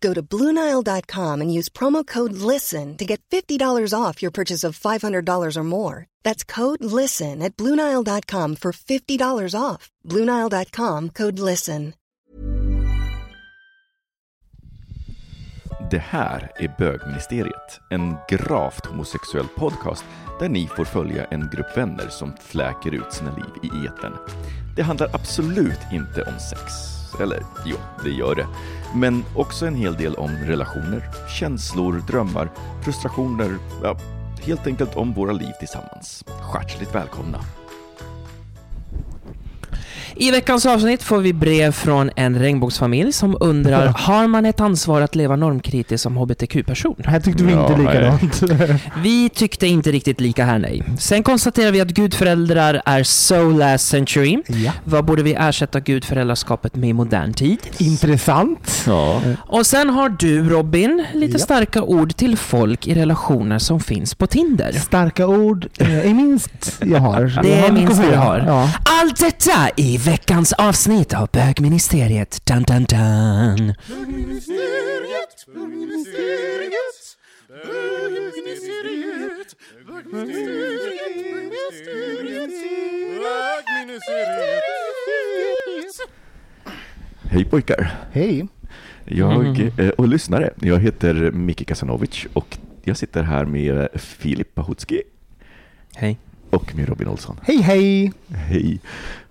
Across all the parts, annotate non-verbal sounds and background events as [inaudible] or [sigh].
Go to BlueNile.com and use promo code LISTEN to get $50 off your purchase of $500 or more. That's code LISTEN at BlueNile.com for $50 off. BlueNile.com code LISTEN. Det här är Bögministeriet, en gravt homosexuell podcast där ni får följa en grupp vänner som fläker ut sina liv i etern. Det handlar absolut inte om sex. Eller jo, det gör det. Men också en hel del om relationer, känslor, drömmar, frustrationer, ja, helt enkelt om våra liv tillsammans. Hjärtligt välkomna! I veckans avsnitt får vi brev från en regnbågsfamilj som undrar, [laughs] har man ett ansvar att leva normkritiskt som hbtq-person? Här tyckte vi Ja, inte likadant. [laughs] Vi tyckte inte riktigt lika här, nej. Sen konstaterar vi att gudföräldrar är so last century. ja. Vad borde vi ersätta gudföräldraskapet med i modern tid? Intressant. Ja, Och sen har du, Robin, lite Ja. starka ord till folk i relationer som finns på Tinder. Starka ord eh, är minst jag har. Det Jag är minst du säga. har. Allt detta i veckans avsnitt av Bögministeriet. Dun, dun, dun. hej pojkar! Hej. Jag, Mhm. eh, och lyssnare, jag heter Miki Kasanovic och jag sitter här med Filip Pahutski Hej. Och med Robin Olsson. Hej hej. Hej!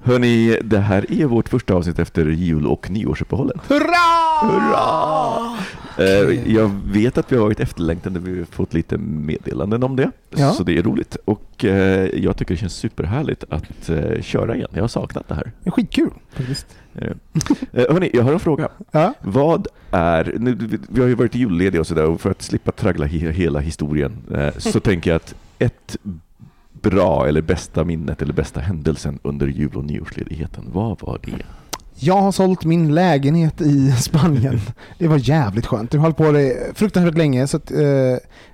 Hörni, det här är vårt första avsnitt efter jul och nyårsuppehållet. Hurra! Hurra! Eh, Jag vet att vi har varit efterlängtade, vi har fått lite meddelanden om det, Ja. så det är roligt. Och eh, jag tycker det känns superhärligt att eh, köra igen. Jag har saknat det här. Det är skitkul faktiskt. Hörni, jag har en fråga. Ja. Vad är, nu, vi- har ju varit jullediga och sådär och för att slippa traggla he, hela historien så [laughs] tänker jag att ett bra eller bästa minnet eller bästa händelsen under jul och nyårsledigheten, vad var det? Jag har sålt min lägenhet i Spanien. [laughs] Det var jävligt skönt. Jag har hållit på det fruktansvärt länge. Så att, eh,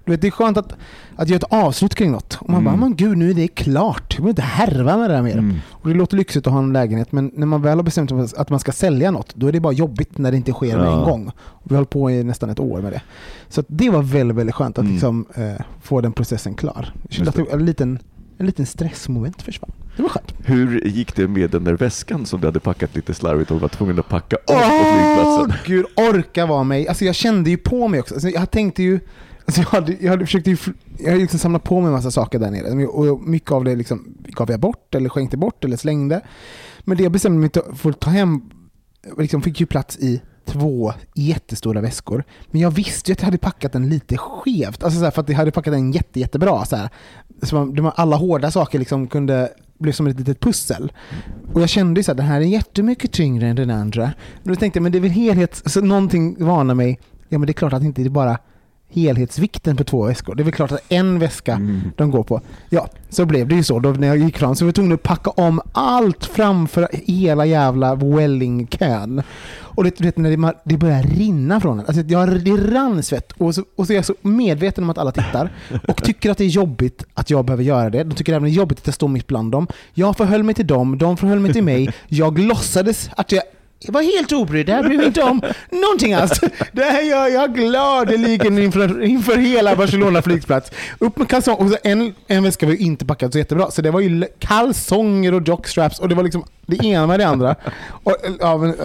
du vet, det är skönt att, att göra ett avslut kring något. Och man Mm. bara, men gud nu är det klart. Jag behöver inte härva med det här mer. Och det låter lyxigt att ha en lägenhet, men när man väl har bestämt sig att man ska sälja något, då är det bara jobbigt när det inte sker med Ja. en gång. Vi har hållit på i nästan ett år med det. Så det var väldigt, väldigt skönt att Mm. liksom, eh, få den processen klar. Jag kände att det, en, liten, en liten stressmoment försvann. Det var skönt. Hur gick det med den där väskan som du hade packat lite slarvigt och var tvungen att packa om på Åh flygplatsen? gud, orka vara mig. Alltså jag kände ju på mig också. Alltså jag tänkte ju, alltså jag, hade, jag hade försökt ju, jag hade liksom samlat på mig en massa saker där nere. Och mycket av det liksom gav jag bort, eller skänkte bort, eller slängde. Men det jag bestämde mig för att ta hem, liksom fick ju plats i två jättestora väskor. Men jag visste ju att jag hade packat den lite skevt. Alltså så här, för att jag hade packat den jätte, jättebra. Så här. Så man, de, alla hårda saker liksom kunde blev som ett litet pussel. Och jag kände ju så här, den här är jättemycket tyngre än den andra. Men då tänkte jag, men det är väl helhet... Så någonting varnar mig, ja men det är klart att inte det är bara helhetsvikten på två väskor. Det är väl klart att en väska Mm. de går på. Ja, så blev det ju så då när jag gick fram. Så jag var tvungen att packa om allt framför hela jävla Welling-kön. Och du vet, när det, börjar rinna från en. Alltså, jag, det rann svett. Och så, och så är jag så medveten om att alla tittar. Och tycker att det är jobbigt att jag behöver göra det. De tycker även det är jobbigt att jag står mitt bland dem. Jag förhöll mig till dem, de förhöll mig till mig. Jag låtsades att jag jag var helt obrydd, det här bryr mig inte om någonting alls. Det här gör jag gladeligen inför, inför hela Barcelona flygplats. Upp med kalsonger, och så en, en väska var ju inte packad så jättebra, så det var ju kalsonger och jockstraps och det var liksom det ena med det andra. Och, eh, ja, men,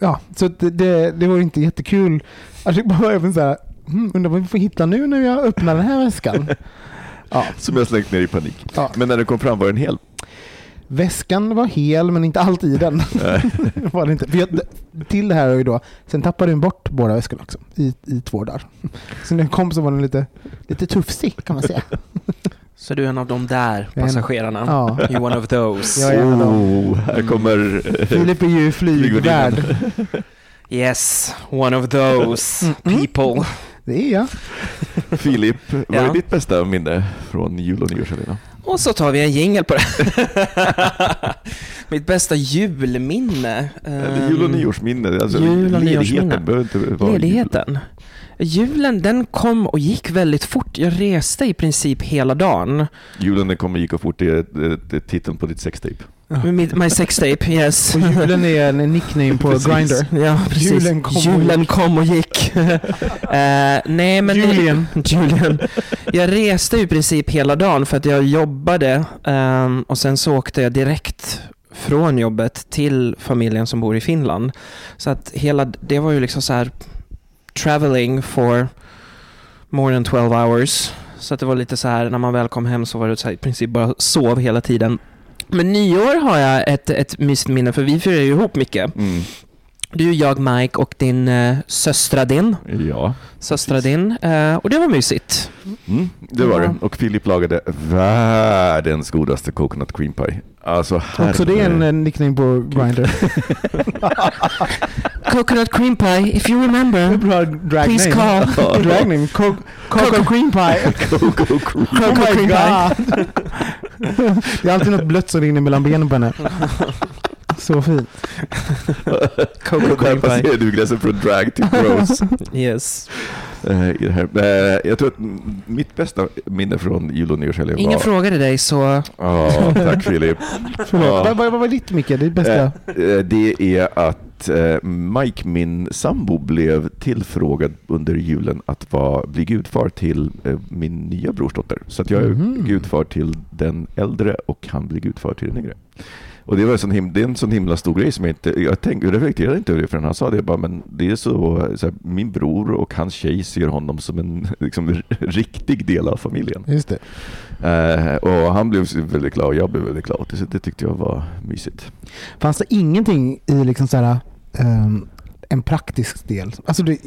ja, så det, det, var inte jättekul. Alltså, jag bara även så här, hmm, undrar vad vi får hitta nu när jag öppnar den här väskan. [laughs] Ja. Som jag slängt ner i panik. Ja. Men när den kom fram var den hel? Väskan var hel men inte allt i den. [laughs] var det inte. Jag, till det här är ju då, sen tappade den bort båda väskorna också i, i två dagar. Så när jag kom så var den lite, lite tufsig kan man säga. [laughs] Så du är en av de där passagerarna? Ja. [laughs] You're one of those? Jag är en av dem. Oh, här kommer... Filip är ju [laughs] flygvärd. Yes, one of those Mm. people. Det är jag. [laughs] Filip, vad Ja. är ditt bästa minne från jul och nyårshelgerna? Och så tar vi en jingel på det. Mitt bästa julminne? Eller jul och Ehm, nyårsminne. Alltså, jul och nyårsminne. ledigheten behöver inte vara Ledigheten? Julen, den kom och gick väldigt fort. Jag reste i princip hela dagen. Jul. Julen den kommer gick och fort, det är, det är titeln på ditt sextape. My sextape, [laughs] yes. Och julen är en nickname på Precis. Grindr. Ja, precis. Julen kom och Julen gick. kom och gick. [laughs] Eh, nej, men Julian. [laughs] Julian. Jag reste i princip hela dagen för att jag jobbade ehm, och sen så åkte jag direkt från jobbet till familjen som bor i Finland. Så att hela, det var ju liksom så här traveling for more than 12 hours. Så att det var lite så här, när man väl kom hem så var det så här, i princip bara sov hela tiden. Men nyår har jag ett, ett mysigt minne för vi firar ju ihop mycket. Mm. Du, jag, Mike och din uh, söstra din. Ja, Söstra din. Eh, och det var mysigt. mm, det var Ja. det. Och Filip lagade världens godaste coconut cream pie. Alltså, Också det är en herre- eh, nickname på Grindr. [laughs] Coconut cream pie, if you remember. Please call. [laughs] drag name. Co- Coco Cream Pie. Cocoa cream. Oh Coco my cream pie. god. [laughs] Det är alltid något blött som rinner mellan benen på henne. Så fint. [laughs] Coco Där cream pie. passerar du gränsen från drag till gross. [laughs] Yes. i det här. Eh, jag tror att mitt bästa minne från jul och nyårshelgen var... Ingen frågade dig så... Ja, tack Filip. [laughs] Förlåt. Vad, vad, vad var ditt Micke? Det bästa? Eh, Det är att Mike, min sambo, blev tillfrågad under julen att vara, bli gudfar till min nya brorsdotter. Så att jag är Mhm. gudfar till den äldre och han blir gudfar till den yngre. Och det, var sån him- det är en sån himla stor grej som jag inte, jag tänkte, jag reflekterade inte över det förrän han sa det. Bara, men det är så, så här, min bror och hans tjej ser honom som en [laughs] liksom, riktig del av familjen. Just det. Eh, och han blev väldigt glad och jag blev väldigt glad. Så det tyckte jag var mysigt. Fanns det ingenting i liksom så här, ehm, en praktisk del? Alltså det,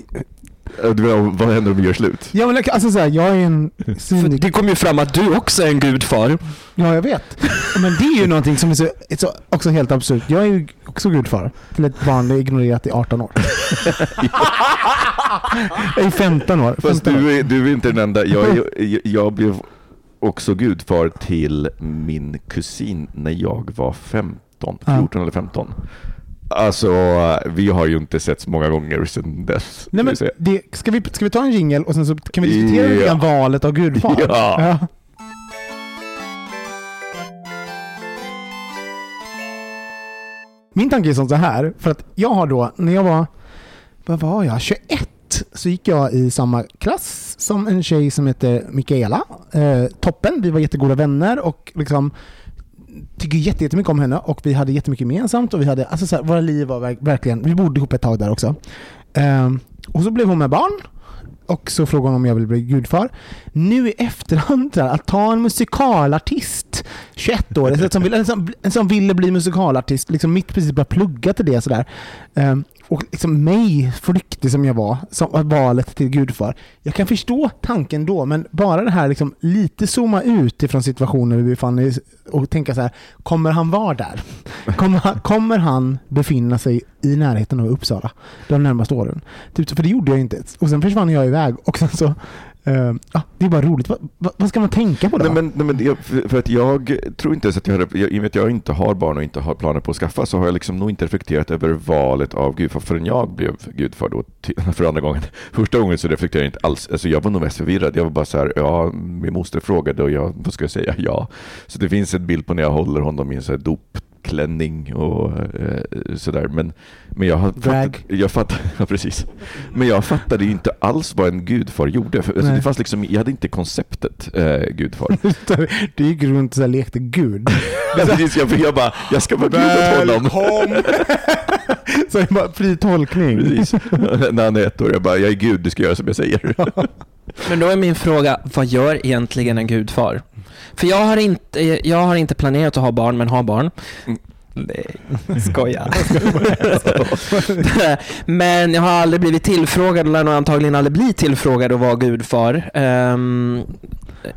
du menar, vad händer om vi gör slut? ja, men alltså så här, jag är en cyniker. det kom ju fram att du också är en gudfar. Ja, jag vet. Men det är ju någonting som är så, så, också helt absurt. Jag är ju också gudfar till ett barn jag ignorerat i 18 år. jag är 15 år. Fast 15 år. du är, du är inte den enda. Jag, är, jag blev också gudfar till min kusin när jag var 15, Ja. 14 eller 15. Alltså, vi har ju inte sett så många gånger sedan dess. Nej, men det, ska, vi, ska vi ta en jingel och sen så kan vi diskutera Ja. grann valet av gudfar? [laughs] Ja. Min tanke är som så här, för att jag har då, när jag var, vad var jag, 21, så gick jag i samma klass som en tjej som heter Mikaela. Eh, toppen, vi var jättegoda vänner och liksom tycker jättemycket om henne och vi hade jättemycket gemensamt och vi hade, alltså så här, våra liv var verk- verkligen, vi bodde ihop ett tag där också. Eh, och så blev hon med barn och så frågade hon om jag ville bli gudfar. Nu i efterhand, att ta en musikalartist, 21 år, som, ville, en som, en som ville bli musikalartist, liksom mitt precis började plugga till det sådär. Um, och liksom mig, flyktig som jag var, som var valet till gudfar. Jag kan förstå tanken då, men bara det här liksom lite zooma ut ifrån situationen vi befann oss i och tänka så här, kommer han vara där? Kommer han, kommer han befinna sig i närheten av Uppsala de närmaste åren? Typ, för det gjorde jag inte. Och sen försvann jag iväg och sen så, Uh, ah, det är bara roligt. Va, va, vad ska man tänka på då? Nej, men, nej, men jag, för för att jag tror inte ens att jag, jag, i och med att jag inte har barn och inte har planer på att skaffa, så har jag liksom nog inte reflekterat över valet av gudfar förrän jag blev gudfar då, [laughs] för andra gången. Första gången så reflekterade jag inte alls, alltså jag var nog mest förvirrad. Jag var bara så här, ja, min moster frågade och jag, vad ska jag säga, ja. Så det finns en bild på när jag håller honom i en så här dopklänning och eh, sådär. Men, men jag Drag. fattat, jag fattar, [laughs] ja precis. Men jag fattade ju inte alls vad en gudfar gjorde. För, alltså, Nej. det fanns liksom, jag hade inte konceptet eh, gudfar. [laughs] du gick runt och lekte gud. [laughs] Ja, precis, jag, jag bara, jag ska vara gud åt honom. så det är bara fri tolkning. Precis. När han är ett år, jag bara, jag är gud, du ska göra som jag säger. Men då är min fråga, vad gör egentligen en gudfar? För jag har, inte, jag har inte planerat att ha barn, men har barn. Nej, [laughs] skojar. [laughs] men jag har aldrig blivit tillfrågad, och lär nog antagligen aldrig bli tillfrågad att vara gudfar. Ehm,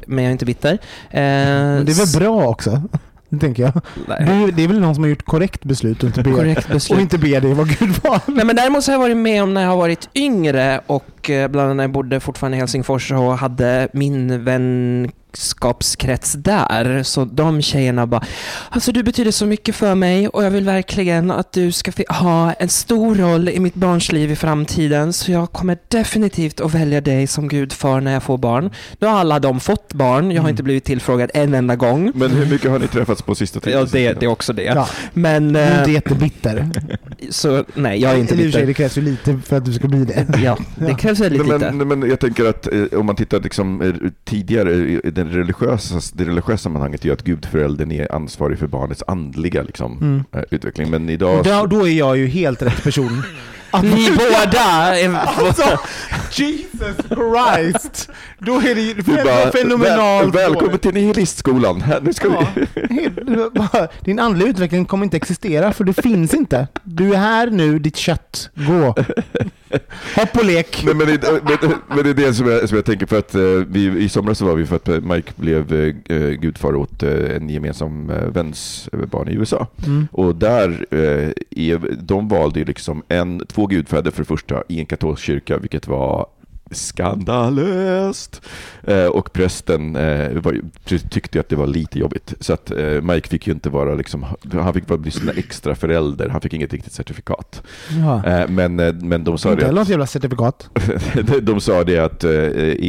men jag är inte bitter. Men det är väl bra också? Det [laughs] tänker jag. Nej. Det är, det är väl någon som har gjort korrekt beslut och inte ber, Korrekt beslut. och inte ber dig vara gudfar. Nej, men däremot så har jag varit med om när jag har varit yngre och eh, bland annat när jag bodde fortfarande i Helsingfors och hade min vänskapskrets där. Så de tjejerna bara, alltså du betyder så mycket för mig och jag vill verkligen att du ska ha en stor roll i mitt barns liv i framtiden. Så jag kommer definitivt att välja dig som gudfar när jag får barn. Nu har alla de fått barn, jag har Mm. inte blivit tillfrågad en enda gång. Men hur mycket har ni träffats på sista tiden? Ja, det, det är också det. Ja. Men, Du är eh, inte jättebitter. så nej, jag är inte för sig, bitter. Det krävs ju lite för att du ska bli det. Ja, det krävs väldigt Nej, lite. men, men jag tänker att eh, om man tittar liksom, eh, tidigare, den religiösa, det religiösa sammanhanget är ju att gudföräldern är ansvarig för barnets andliga liksom, Mm. eh, utveckling. Men idag... Då, då är jag ju helt rätt person. [laughs] Att- Ni båda är... [laughs] Alltså, Jesus Christ! Då är det ju bara, fenomenalt. väl, välkommen till nihilistskolan. Här, nu ska Ja. vi... [laughs] Din andliga utveckling kommer inte existera för det finns inte. Du är här nu, ditt kött. Gå. Hopp och lek. Nej, men, det, men, men det är det som jag, som jag tänker för att eh, vi, i somras så var vi för att eh, Mike blev eh, eh, gudfar åt eh, en gemensam eh, väns barn i USA. Mm. Och där, eh, de valde ju liksom en, två gudfäder för det första i en katolsk kyrka, vilket var skandalöst. Eh, och prästen eh, var, tyckte att det var lite jobbigt. Så att eh, Mike fick ju inte vara liksom, han fick bara bli där extra förälder, han fick inget riktigt certifikat. Ja. Eh, men, eh, men de sa Inte det heller att, något jävla certifikat. [laughs] de sa det att, eh,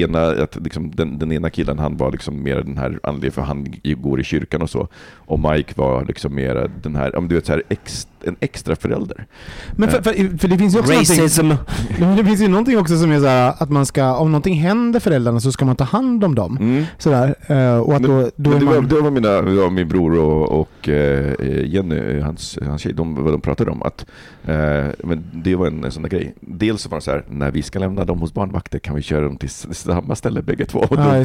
ena, att liksom, den, den ena killen han var liksom mer den här andliga, för han går i kyrkan och så. Och Mike var liksom mer den här, om du vet så här, ex, en extra förälder. Men för, för, för det finns ju också någonting, Racism. [laughs] men det finns ju någonting också som är så här att man ska, om någonting händer föräldrarna så ska man ta hand om dem. Mm. Sådär. eh, Och att Men- då, då Men det, var, man... det var mina, det var min bror och, och eh, Jenny, eh, hans, hans tjej, de, vad de pratade om att eh, men det var en, en sån där grej. Dels så var det så här, när vi ska lämna dem hos barnvakter kan vi köra dem till samma ställe bägge två. Och Ja.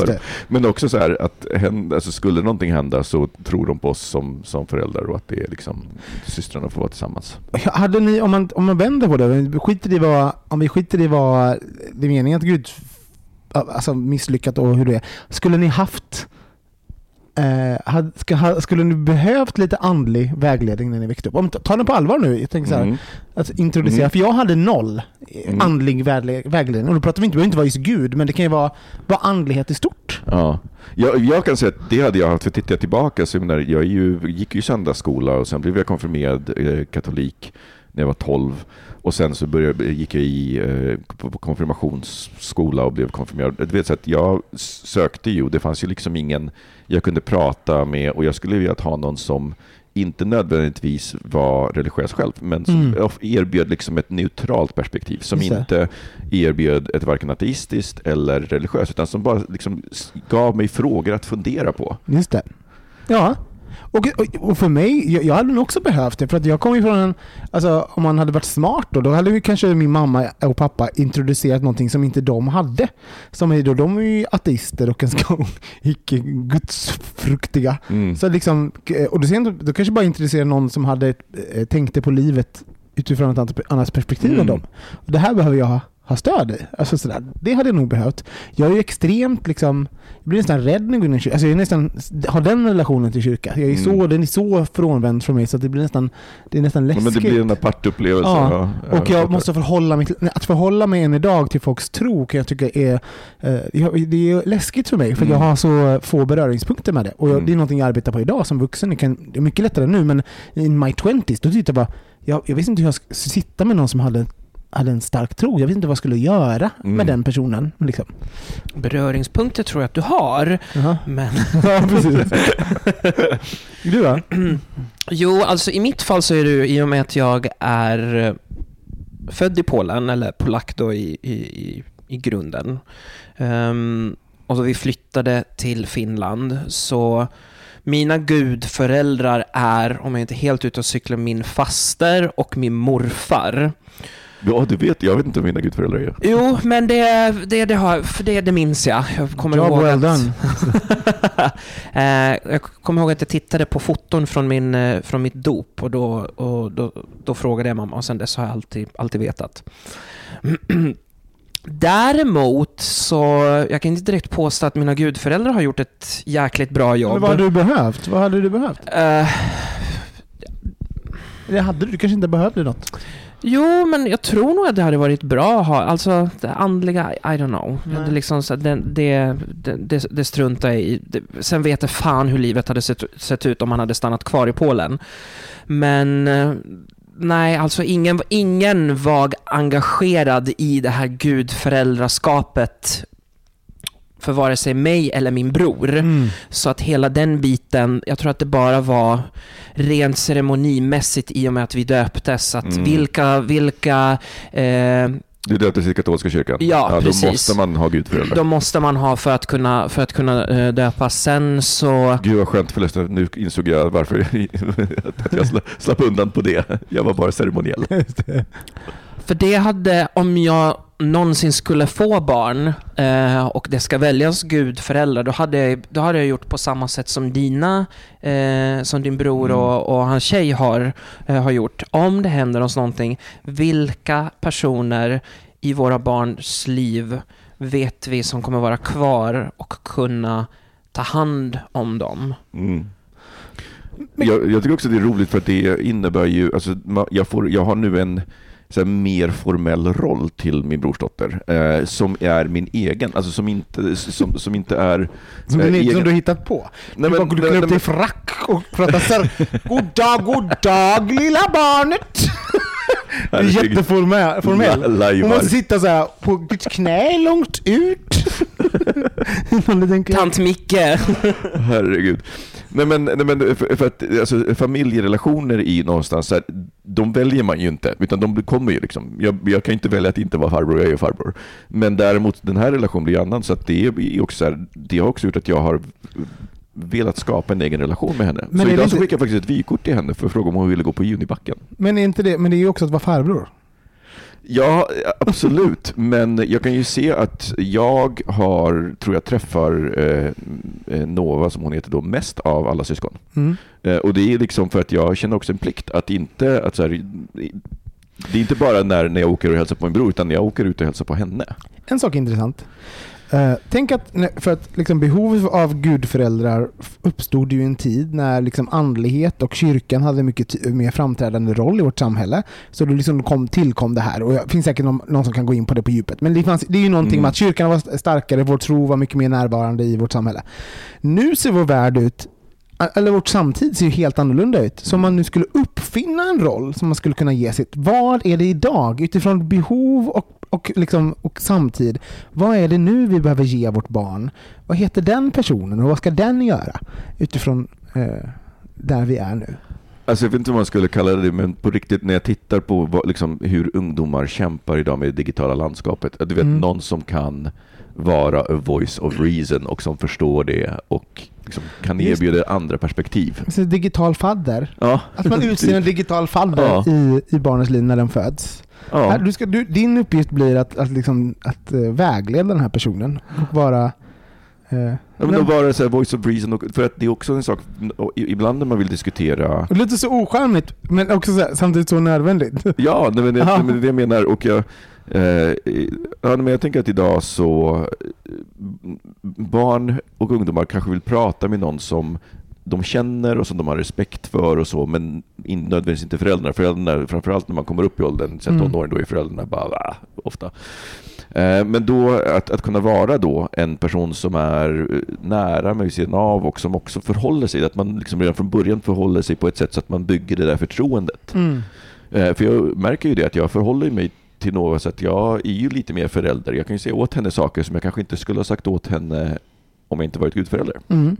Men också så här att hända, alltså skulle någonting hända så tror de på oss som, som föräldrar och att det är liksom systrarna får vara tillsammans. Hade ni, om man, om man vänder på det, skiter i vad, om vi skiter i vad det är meningen att Gud alltså misslyckat och hur det är. Skulle ni haft eh, skulle ni behövt lite andlig vägledning när ni växte upp? Om, ta den på allvar nu. Jag tänker så här, Mm. att introducera, Mm. för jag hade noll eh, Mm. andlig vägle- vägledning. Och då pratar vi inte, inte vara just Gud, men det kan ju vara, vara andlighet i stort. Ja. Jag, jag kan säga att det hade jag haft, för tittar jag tillbaka så jag, menar, jag ju, gick ju söndagsskola och sen blev jag konfirmerad eh, katolik när jag var 12. Och sen så började, gick jag i eh, på, konfirmationsskola och blev konfirmerad. Du vet, så att jag sökte ju, det fanns ju liksom ingen jag kunde prata med och jag skulle vilja ha någon som inte nödvändigtvis var religiös själv, men som Mm. erbjöd liksom ett neutralt perspektiv. Som inte erbjöd ett varken ateistiskt eller religiöst, utan som bara liksom gav mig frågor att fundera på. Just det. Ja. Och, och, och för mig, jag, jag hade nog också behövt det. För att jag kom ju från en, alltså om man hade varit smart då, då hade ju kanske min mamma och pappa introducerat någonting som inte de hade. Som är då, de är ju ateister och ganska [laughs] icke gudsfruktiga. Mm. Så liksom, och då, sen, då kanske bara introducera någon som hade eh, tänkte på livet utifrån ett annat- annat perspektiv Mm. än dem. Och det här behöver jag ha, ha stöd i. Alltså sådär. Det hade jag nog behövt. Jag är ju extremt liksom, jag blir nästan rädd när jag går in i kyrkan. Alltså jag är nästan, har den relationen till kyrkan. Jag är så, Mm. Den är så frånvänd från mig så det blir nästan, det är nästan Ja, läskigt. men det blir en apart-upplevelse. Ja, ja, och jag måste förhålla mig till, att förhålla mig än idag till folks tro kan jag tycka är, eh, jag- det är läskigt för mig för Mm. jag har så få beröringspunkter med det. Och jag, Mm. det är någonting jag arbetar på idag som vuxen. Det, kan, det är mycket lättare nu men in my twenties då tyckte jag bara, jag, jag visste inte hur jag skulle sitta med någon som hade, hade en stark tro. Jag visste inte vad jag skulle göra Mm. med den personen. Liksom. Beröringspunkter tror jag att du har, Jaha. men... [laughs] Ja, precis. du då? [clears throat] Jo, alltså i mitt fall så är det i och med att jag är eh, född i Polen, eller polack då i, i, i, grunden. Ehm, och så vi flyttade till Finland, så mina gudföräldrar är, om jag inte helt ute och cyklar, min faster och min morfar. Ja, du vet. Jag vet inte om mina gudföräldrar är. Jo, men det, det, det, har, för det, det minns jag. Jag kommer Job ihåg well att. [laughs] Eh, jag kommer ihåg att jag tittade på foton från, min, eh, från mitt dop och, då, och då, då frågade jag mamma och sen dess har jag alltid, alltid vetat. [clears throat] Däremot så, jag kan inte direkt påstå att mina gudföräldrar har gjort ett jäkligt bra jobb. Men vad hade du behövt? Vad hade du behövt? Eh, Det hade du. Du kanske inte behövde något? Jo, men jag tror nog att det hade varit bra att ha, alltså det andliga, I don't know. Nej. Det, liksom, så, det, det, det, det, struntar jag i. Det, sen vet jag fan hur livet hade sett, sett ut om man hade stannat kvar i Polen. Men eh, nej, alltså ingen, ingen var engagerad i det här gudföräldraskapet för vare sig mig eller min bror. Mm. Så att hela den biten, jag tror att det bara var rent ceremonimässigt i och med att vi döptes. Att Mm. vilka, vilka eh, Du döptes i katolska kyrkan? Ja, Då precis. måste man ha gudföräldrar. de måste man ha för att kunna, för att kunna eh, döpas. Sen så... Gud vad skönt förresten, nu insåg jag varför [laughs] att jag sla- slapp undan på det. Jag var bara ceremoniell. [laughs] För det hade, om jag någonsin skulle få barn eh, och det ska väljas gudföräldrar, då hade, jag, då hade jag gjort på samma sätt som dina, eh, som din bror Mm. och, och hans tjej har, eh, har gjort. Om det händer oss någonting, vilka personer i våra barns liv vet vi som kommer vara kvar och kunna ta hand om dem? Mm. Jag, jag tycker också det är roligt för att det innebär ju, alltså, jag, får, jag har nu en så här, mer formell roll till min brorsdotter eh, som är min egen, alltså som inte, som, som inte är... Som, eh, du, egen- som du har hittat på? Nej, du men- bara du nej, klär upp dig i frack och pratar såhär God dag, god dag lilla barnet! [laughs] Du är jätteformell. Hon måste sitta så här på ditt knä långt ut. [laughs] [laughs] Tant Micke! Herregud. Nej men, nej men för, för att alltså, familjerelationer ju någonstans så här, de väljer man ju inte, utan de kommer ju liksom. Jag, jag kan inte välja att inte vara farbror, jag är ju farbror. Men däremot den här relationen blir annan, så att det, är också så här, det har också gjort att jag har velat skapa en egen relation med henne. Men så idag så skickade jag faktiskt ett vykort till henne för att fråga om hon ville gå på Junibacken. Men är inte det, men det är ju också att vara farbror. Ja, absolut. Men jag kan ju se att jag har, tror jag träffar eh, eh, Nova, som hon heter då, mest av alla syskon. Mm. Eh, Och det är liksom för att jag känner också en plikt att inte, att så här, det är inte bara när, när jag åker och hälsar på min bror, utan när jag åker ut och hälsar på henne. En sak är intressant. Eh, tänk att, för att liksom behovet av gudföräldrar uppstod ju i en tid när liksom andlighet och kyrkan hade mycket mer framträdande roll i vårt samhälle. Så då liksom kom, tillkom det här. Och det finns säkert någon, någon som kan gå in på det på djupet. Men det, fanns, det är ju någonting Mm. med att kyrkan var starkare, vår tro var mycket mer närvarande i vårt samhälle. Nu ser vår värld ut eller vårt samtid ser ju helt annorlunda ut. Så om man nu skulle uppfinna en roll som man skulle kunna ge sitt, vad är det idag utifrån behov och, och, liksom, och samtid? Vad är det nu vi behöver ge vårt barn? Vad heter den personen och vad ska den göra utifrån eh, där vi är nu? Alltså jag vet inte vad man skulle kalla det, men på riktigt när jag tittar på vad, liksom, hur ungdomar kämpar idag med det digitala landskapet. att Du vet, Mm. någon som kan vara a voice of reason och som förstår det och liksom kan erbjuda andra perspektiv. Så digital fadder. Ja. Att man utser en digital fadder Ja. i, i barnets liv när den föds. Ja. Du ska, du, din uppgift blir att, att, liksom, att eh, vägleda den här personen och vara... eh, Ja, men då vara så här voice of reason, och, för att det är också en sak, ibland när man vill diskutera Lite så ocharmigt, men också så här, samtidigt så nödvändigt. [laughs] Ja, nej, men det, nej, men det är det jag menar. Och jag, eh, ja, men jag tänker att idag så eh, barn och ungdomar kanske vill prata med någon som de känner och som de har respekt för och så, men in, nödvändigtvis inte föräldrar. Föräldrarna, framförallt när man kommer upp i åldern, sen Mm. tonåring, då är föräldrarna bara va, ofta. Eh, Men då att, att kunna vara då en person som är eh, nära med sidan av och som också förhåller sig, att man liksom redan från början förhåller sig på ett sätt så att man bygger det där förtroendet. Mm. Eh, För jag märker ju det att jag förhåller mig till Nova så att jag är ju lite mer förälder. Jag kan ju säga åt henne saker som jag kanske inte skulle ha sagt åt henne om jag inte varit gudförälder. Mm.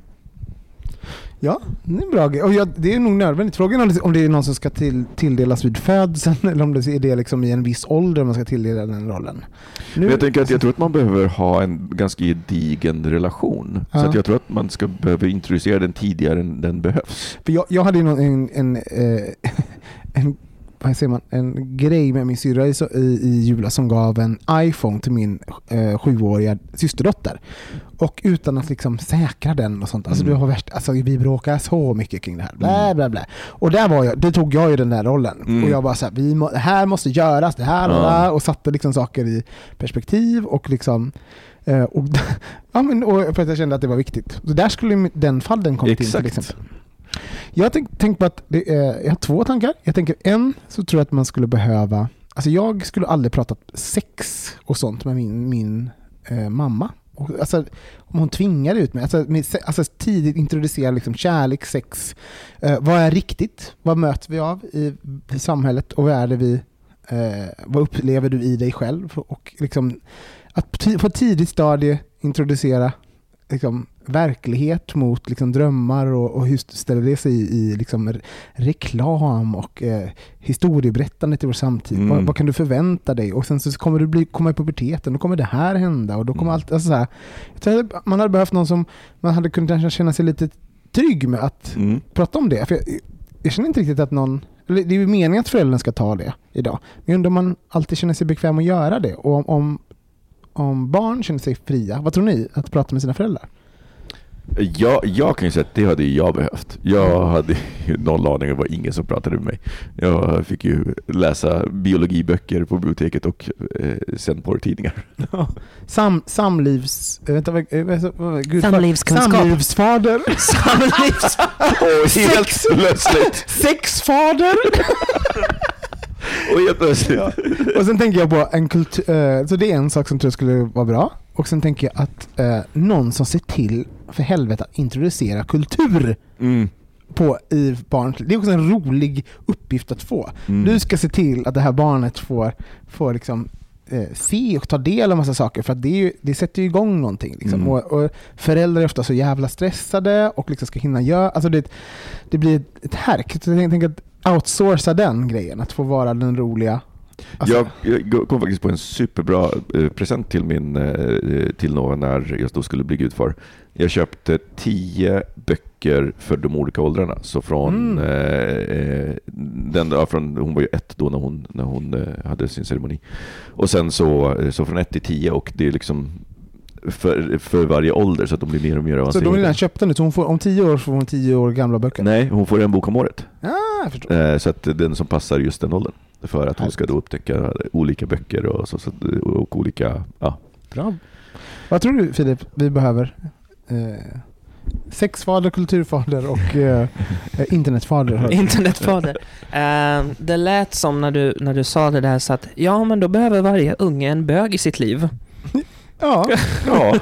Ja, det är en bra grej. Och ja, det är nog nödvändigt. Frågan är om det- är någon som ska till, tilldelas vid födseln [laughs] eller om det är det liksom i en viss ålder man ska tilldela den rollen. Nu, Men jag tänker att jag tror att man behöver ha en ganska gedigen relation. Ja. Så att jag tror att man ska behöva introducera den tidigare än den behövs. för jag, jag hade någon, en, en, eh, [laughs] en vad säger man, en grej med min syrra i, i, julas som gav en iPhone till min eh, sjuåriga systerdotter. Och utan att liksom säkra den och sånt. Alltså, Mm. det var värst, alltså, vi bråkade så mycket kring det här. Blä, blä, blä. Och där var jag, det tog jag ju den där rollen. Mm. Och jag bara så här, vi må, det här måste göras, det här och Ja. Och satte liksom saker i perspektiv och liksom eh, och, [laughs] ja, men, och för att jag kände att det var viktigt. Så där skulle den fallen kommit in till exempel. Jag har tänk på att det är, jag har två tankar. Jag tänker en så tror jag att man skulle behöva, alltså jag skulle aldrig pratat sex och sånt med min, min eh, mamma. Alltså, om hon tvingar ut mig, alltså, med, alltså tidigt introducera liksom kärlek, sex. Eh, vad är riktigt? Vad möter vi av i, i samhället och vad är det vi, eh, vad upplever du i dig själv? Och liksom, att på på ett tidigt stadie introducera liksom, verklighet mot liksom, drömmar och, och hur ställer det sig i, i liksom, re- reklam och eh, historieberättandet i vår samtid. Mm. Vad, vad kan du förvänta dig? Och sen så kommer du bli, komma i puberteten, då kommer det här hända och då kommer Mm. allt, alltså, så här, Man hade behövt någon som man hade kunnat känna sig lite trygg med att Mm. prata om det. För jag, jag känner inte riktigt att någon... Det är ju meningen att föräldern ska ta det idag. Men jag undrar om man alltid känner sig bekväm att göra det. Och om, om, om barn känner sig fria, vad tror ni? Att prata med sina föräldrar? Jag, jag kan ju säga att det hade jag behövt. Jag hade ju noll aning, det var ingen som pratade med mig. Jag fick ju läsa biologiböcker på biblioteket och eh, sen porrtidningar. Sam, samlivs... eh, Vänta, vad, eh, vad, gud, Samlivskunskap. Samlivsfader. Samlivs... [laughs] Och helt Sex. plötsligt, Sexfader. och helt plötsligt. Och sen tänker jag på en kultur... så det är en sak som tror jag skulle vara bra. Och sen tänker jag att eh, någon som ser till, för helvete, att introducera kultur Mm. på i barns Det är också en rolig uppgift att få. Mm. Du ska se till att det här barnet får, får liksom, eh, se och ta del av massa saker för att det, ju, det sätter ju igång någonting. Liksom. Mm. Och, och föräldrar är ofta så jävla stressade och liksom ska hinna göra... Alltså det, det blir ett, ett härk. Så jag tänker att outsourca den grejen, att få vara den roliga. Alltså, Jag, kom faktiskt på en superbra eh, present till min eh, till Nova när jag då skulle bli gudfar. Jag köpte tio böcker för de olika åldrarna. Så från, Mm. eh, den, ja, från hon var ju ett då när hon, när hon hade sin ceremoni. Och sen så, så från ett till tio och det är liksom för, för varje ålder så att de blir mer och mer så avancerade. de har redan köpt den nu, så hon får, om tio år får hon tio år gamla böcker? Nej, hon får en bok om året. Ah, Så att den som passar just den åldern. För att hon ska då upptäcka olika böcker och, så, så, och olika... Ja. Bra. Vad tror du Filip, vi behöver? Eh, sexfader, kulturfader och eh, eh, internetfader. Internetfader. Eh, det lät som när du, när du sa det där så att ja, men då behöver varje unge en bög i sitt liv. [laughs] Ja, ja.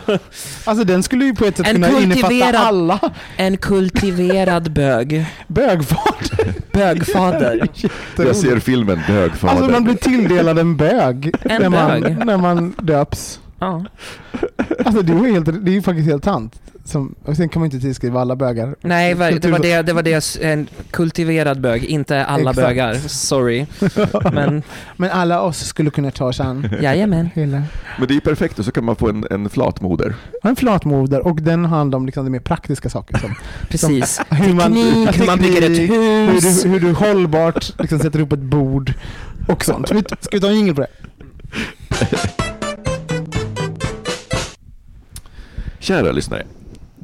alltså den skulle ju på ett sätt En kunna innefatta kultiverad- alla. En kultiverad bög. Bögfader. Bögfader. [laughs] Jag ser filmen Bögfader. Alltså man blir tilldelad en bög, En när, man, bög. när man döps. Ja. Alltså det är ju, helt, det är ju faktiskt helt sant. Som, och sen kan man inte tillskriva alla bögar. Nej, det var det, det var det, en kultiverad bög, inte alla Exakt. bögar. Sorry. [laughs] Men Men alla oss skulle kunna ta sig an [laughs] jajamän. hela... Men det är ju perfekt och så kan man få en, en flatmoder. En flatmoder och den handlar om liksom de mer praktiska saker. Som, [laughs] Precis. hur man, Teknik, hur man bygger ett hus. Hur du, hur du hållbart liksom sätter upp ett bord och sånt. Ska vi ta en jingel på det? Kära lyssnare.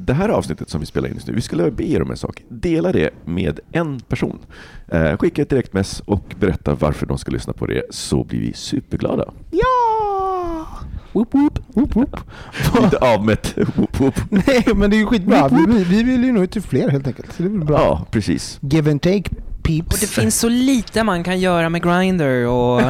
Det här avsnittet som vi spelar in just nu, vi skulle be er om en sak. Dela det med en person. Eh, skicka ett direktmess och berätta varför de ska lyssna på det, så blir vi superglada. Ja! Woop, woop, woop, woop. [laughs] Lite avmätt. Whoop, whoop. Nej, men det är ju skitbra. Vi, vi, vi vill ju nå ut till fler helt enkelt. Så det blir bra. Ja, precis. Give and take Och peeps. det finns så lite man kan göra med Grindr och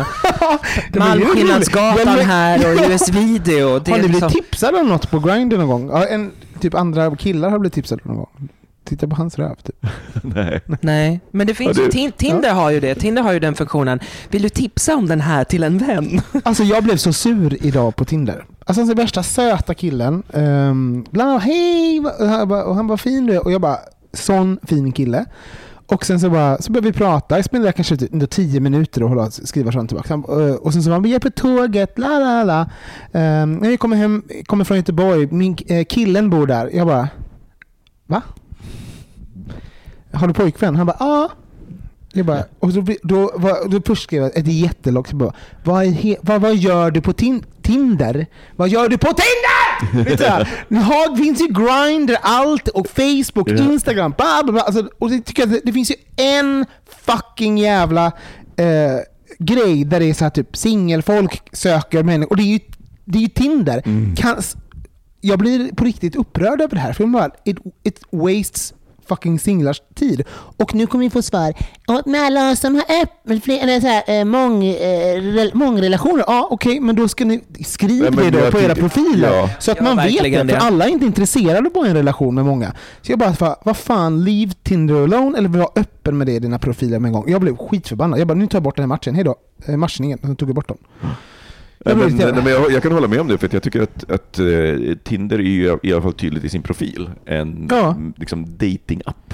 [laughs] Malmskillnadsgatan här och US-video. Har ni blivit liksom, tipsade om något på Grindr någon gång? En, typ andra killar har blivit tipsade någon gång. Titta på hans röv typ. [laughs] Nej. nej, men det finns Ja, ju, Tin- Tinder har ju det. Tinder har ju den funktionen. Vill du tipsa om den här till en vän? [laughs] Alltså jag blev så sur idag på Tinder. Alltså den värsta söta killen. Um, bland annat, hej! Och han bara, fin du är." Och jag bara, sån fin kille. Och sen så, bara, så började vi prata. Jag spenderade kanske typ ändå tio minuter och hålla, skriva och tillbaka. Eh, och sen så var vi är på tåget, la la la. När vi kommer, hem, kommer från Göteborg, min, eh, killen bor där. Jag bara, va? Har du pojkvän? Han bara, ja. Jag bara, och då, då, var- då först skrev jag ett jättelångt, vad, vad, vad gör du på tin, Tinder? Vad gör du på Tinder? [laughs] Har- finns ju Grindr, allt, och Facebook, Ja. Instagram, bla bla bla. Alltså, och det, tycker jag, att det finns ju en fucking jävla eh, grej där det är så här typ singelfolk söker människor, och det är ju, det är ju Tinder. Kan, jag blir på riktigt upprörd över det här. För bara, it, it wastes fucking singlars tid. Och nu kommer vi få svar. Och med alla som har öppet, fler, eller så här, eh, mång, eh, rel- mångrelationer. Ja, okej, men då ska ni skriv Ja, men det då på era profiler. ja. Så att Ja, man vet det. För det. alla är inte intresserade på en relation med många. Så jag bara, vad fan, leave Tinder alone eller var öppen med det i dina profiler med en gång. Jag blev skitförbannad. Jag bara, nu tar jag bort den här matchen. Hej då. Eh, matchningen. Så tog jag bort dem. Blir men, nej, men jag, jag kan hålla med om det, för jag tycker att, att eh, Tinder är ju i alla fall tydligt i sin profil en Ja. liksom, dating-app.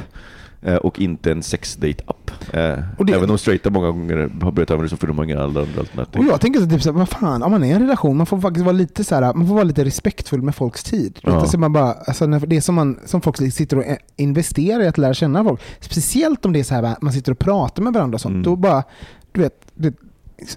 Eh, och inte en sex-date-app. Eh, det- Även om straighta många gånger har börjat använda det så för de inga andra alternativ. Och jag tänker så typ så här, vad fan, om man är i en relation, man får faktiskt vara lite så här, man får vara lite respektfull med folks tid. Ja. Alltså man bara, alltså det är som, man, som folk sitter och investerar i att lära känna folk. Speciellt om det är så här, man sitter och pratar med varandra och sånt. Mm. Då bara, du vet, det,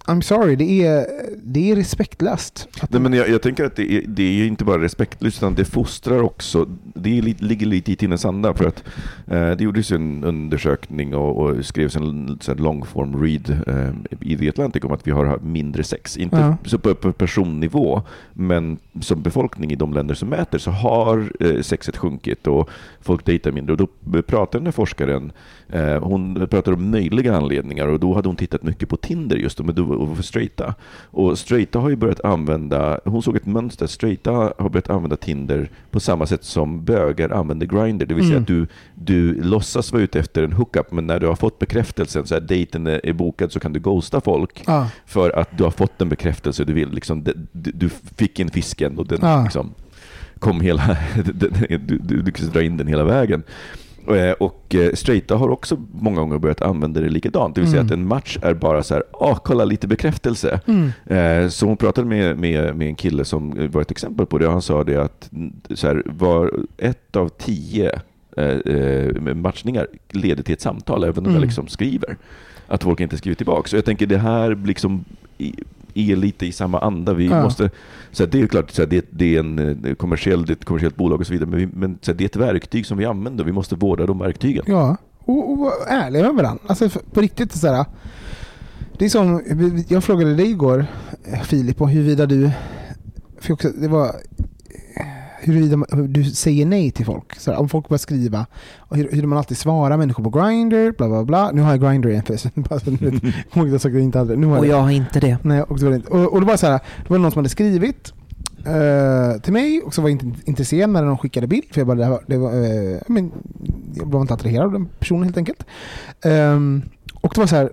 I'm sorry, det är, det är respektlöst. Nej, men jag, jag tänker att det är, det är inte bara respektlöst, utan det fostrar också. Det är, lite- ligger lite i tidens anda. För att, eh, det gjordes en undersökning och, och skrevs en så här longform read eh, i The Atlantic om att vi har mindre sex. Inte Ja. så på, på personnivå, men som befolkning i de länder som mäter så har eh, sexet sjunkit och folk dejtar mindre. Och då pratar den här forskaren, eh, hon pratar om möjliga anledningar och då hade hon tittat mycket på Tinder just och med och för straighta. Och straighta har ju börjat använda, hon såg ett mönster, straighta har börjat använda Tinder på samma sätt som bögar använder Grindr. Det vill säga Mm. att du, du låtsas vara ute efter en hookup, men när du har fått bekräftelsen, så här dejten är bokad, så kan du ghosta folk ja. för att du har fått en bekräftelse du vill. Liksom, du, du fick en fisken och den Ja. liksom, kom hela, [laughs] du, du, du lyckades dra in den hela vägen. Eh, Och eh, straighta har också många gånger börjat använda det likadant. Det vill säga Mm. att en match är bara så här, ah, kolla lite bekräftelse. Mm. Eh, Så hon pratade med, med, med en kille som var ett exempel på det. Han sa det att så här, var ett av tio matchningar leder till ett samtal, även om Mm. jag liksom skriver. Att folk inte skriver tillbaka. Så jag tänker det här liksom är lite i samma anda. Vi Ja. måste, så det är klart, så här, det, det är en eh, kommersiell, det är ett kommersiellt bolag och så vidare, men, vi, men så det är ett verktyg som vi använder. Vi måste vårda de verktygen. Ja, och, och vara ärliga med varandra. Alltså på riktigt så här. Det är som, jag frågade dig igår eh, Filip om huruvida du, också, det var huruvida man- du säger nej till folk. Så om folk börjar skriva, och hur, hur man alltid svarar människor på Grindr, bla bla bla. Nu har jag Grindr igen förresten. [laughs] Bara så ni vet. Kom ihåg att jag sa att jag inte hade det. Nu har jag Och jag har inte det. Nej, och, det var inte. och, och det var så här, det var någon som hade skrivit eh, till mig och så var jag inte intresserad när de skickade bild. För jag bara, det var, det var, eh, men, jag var inte attraherad av den personen helt enkelt. Ehm, och det var så här,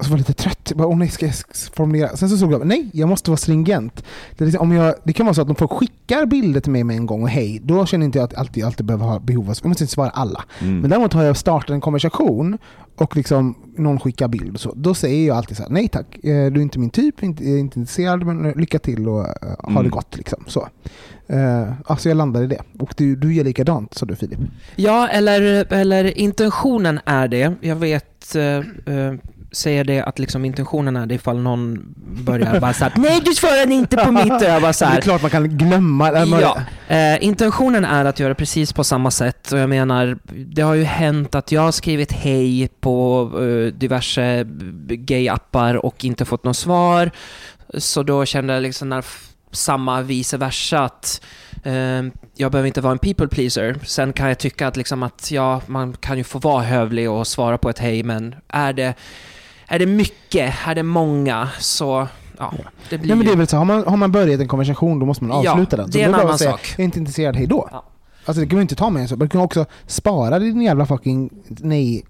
och så var jag lite trött. Jag bara, åh nej, ska jag formulera? Sen så såg jag, nej, jag måste vara stringent. Det, liksom, om jag, det kan vara så att om folk skickar bilder till mig med en gång och hej, då känner inte jag att jag alltid, alltid behöver ha behov av, jag måste inte svara alla. Mm. Men däremot har jag startat en konversation och liksom någon skickar bild och så. Då säger jag alltid så här, nej tack, eh, du är inte min typ, inte, jag är inte intresserad, men eh, lycka till och eh, ha Mm. det gott. Liksom. Så. Uh, alltså jag landar i det. Och du, du gör likadant, sa du Filip. Ja, eller, eller intentionen är det. Jag vet, eh, eh, säger det att liksom intentionen är det ifall någon börjar bara såhär Nej du svarade inte på mitt! Jag bara så Det är klart man kan glömma. man- Ja, eh, intentionen är att göra precis på samma sätt och jag menar, det har ju hänt att jag har skrivit hej på eh, diverse gay-appar och inte fått något svar. Så då kände jag liksom när samma vice versa att eh, jag behöver inte vara en people pleaser. Sen kan jag tycka att liksom att ja, man kan ju få vara hövlig och svara på ett hej men är det, är det mycket, är det många så ja, det blir Nej, men det är ju- väl så, har man, har man börjat en konversation då måste man Ja, avsluta den. Så det är en bara annan säga, sak. Jag är inte intresserad, hej då. Ja. Alltså det kan man inte ta med en så. Men du kan också spara din jävla fucking nej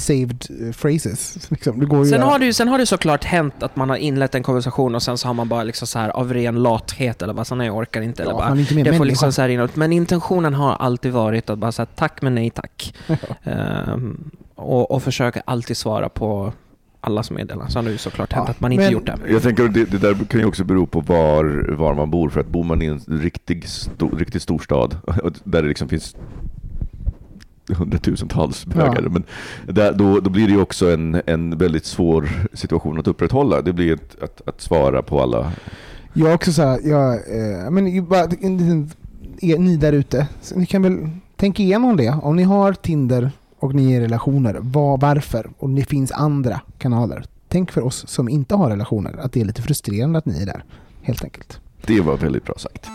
saved eh, phrases. [laughs] Liksom. Det går ju Sen har, det, ju- sen har det såklart hänt att man har inlett en konversation och sen så har man bara liksom så här av ren lathet eller bara så nej jag orkar inte. Eller Ja, bara, man är inte det får liksom så här inåt. Men intentionen har alltid varit att bara säga tack men nej tack. [laughs] Ehm, och, och försöka alltid svara på allas meddelanden. Så har det ju såklart hänt Ja, att man inte men- gjort det. Jag tänker att det, det där kan ju också bero på var, var man bor. För att bor man i en riktig, sto, riktigt stor stad, [laughs] och där det liksom finns hundratusentals bögar. Ja. Men där, då, då blir det ju också en, en väldigt svår situation att upprätthålla. Det blir ett, att, att svara på alla... Jag också så här, jag, eh, men, bara, ni där ute, ni kan väl tänka igenom det. Om ni har Tinder och ni är i relationer, var, varför? Och det finns andra kanaler. Tänk för oss som inte har relationer att det är lite frustrerande att ni är där, helt enkelt. Det var väldigt bra sagt.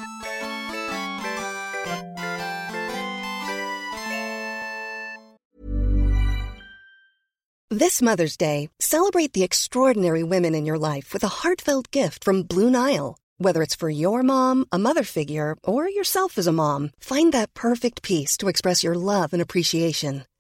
This Mother's Day, celebrate the extraordinary women in your life with a heartfelt gift from Blue Nile. Whether it's for your mom, a mother figure, or yourself as a mom, find that perfect piece to express your love and appreciation.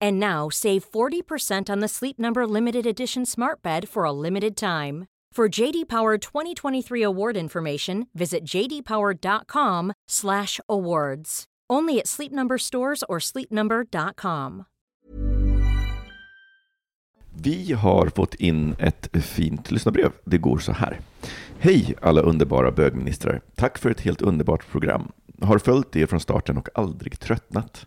And now save 40% on the Sleep Number limited edition Smart Bed for a limited time. For JD Power 2023 award information, visit jdpower.com/awards. Only at Sleep Number stores or sleepnumber.com. Vi har fått in ett fint lyssnarbrev. Det går så här. Hej alla underbara bögministrar. Tack för ett helt underbart program. Har följt er från starten och aldrig tröttnat.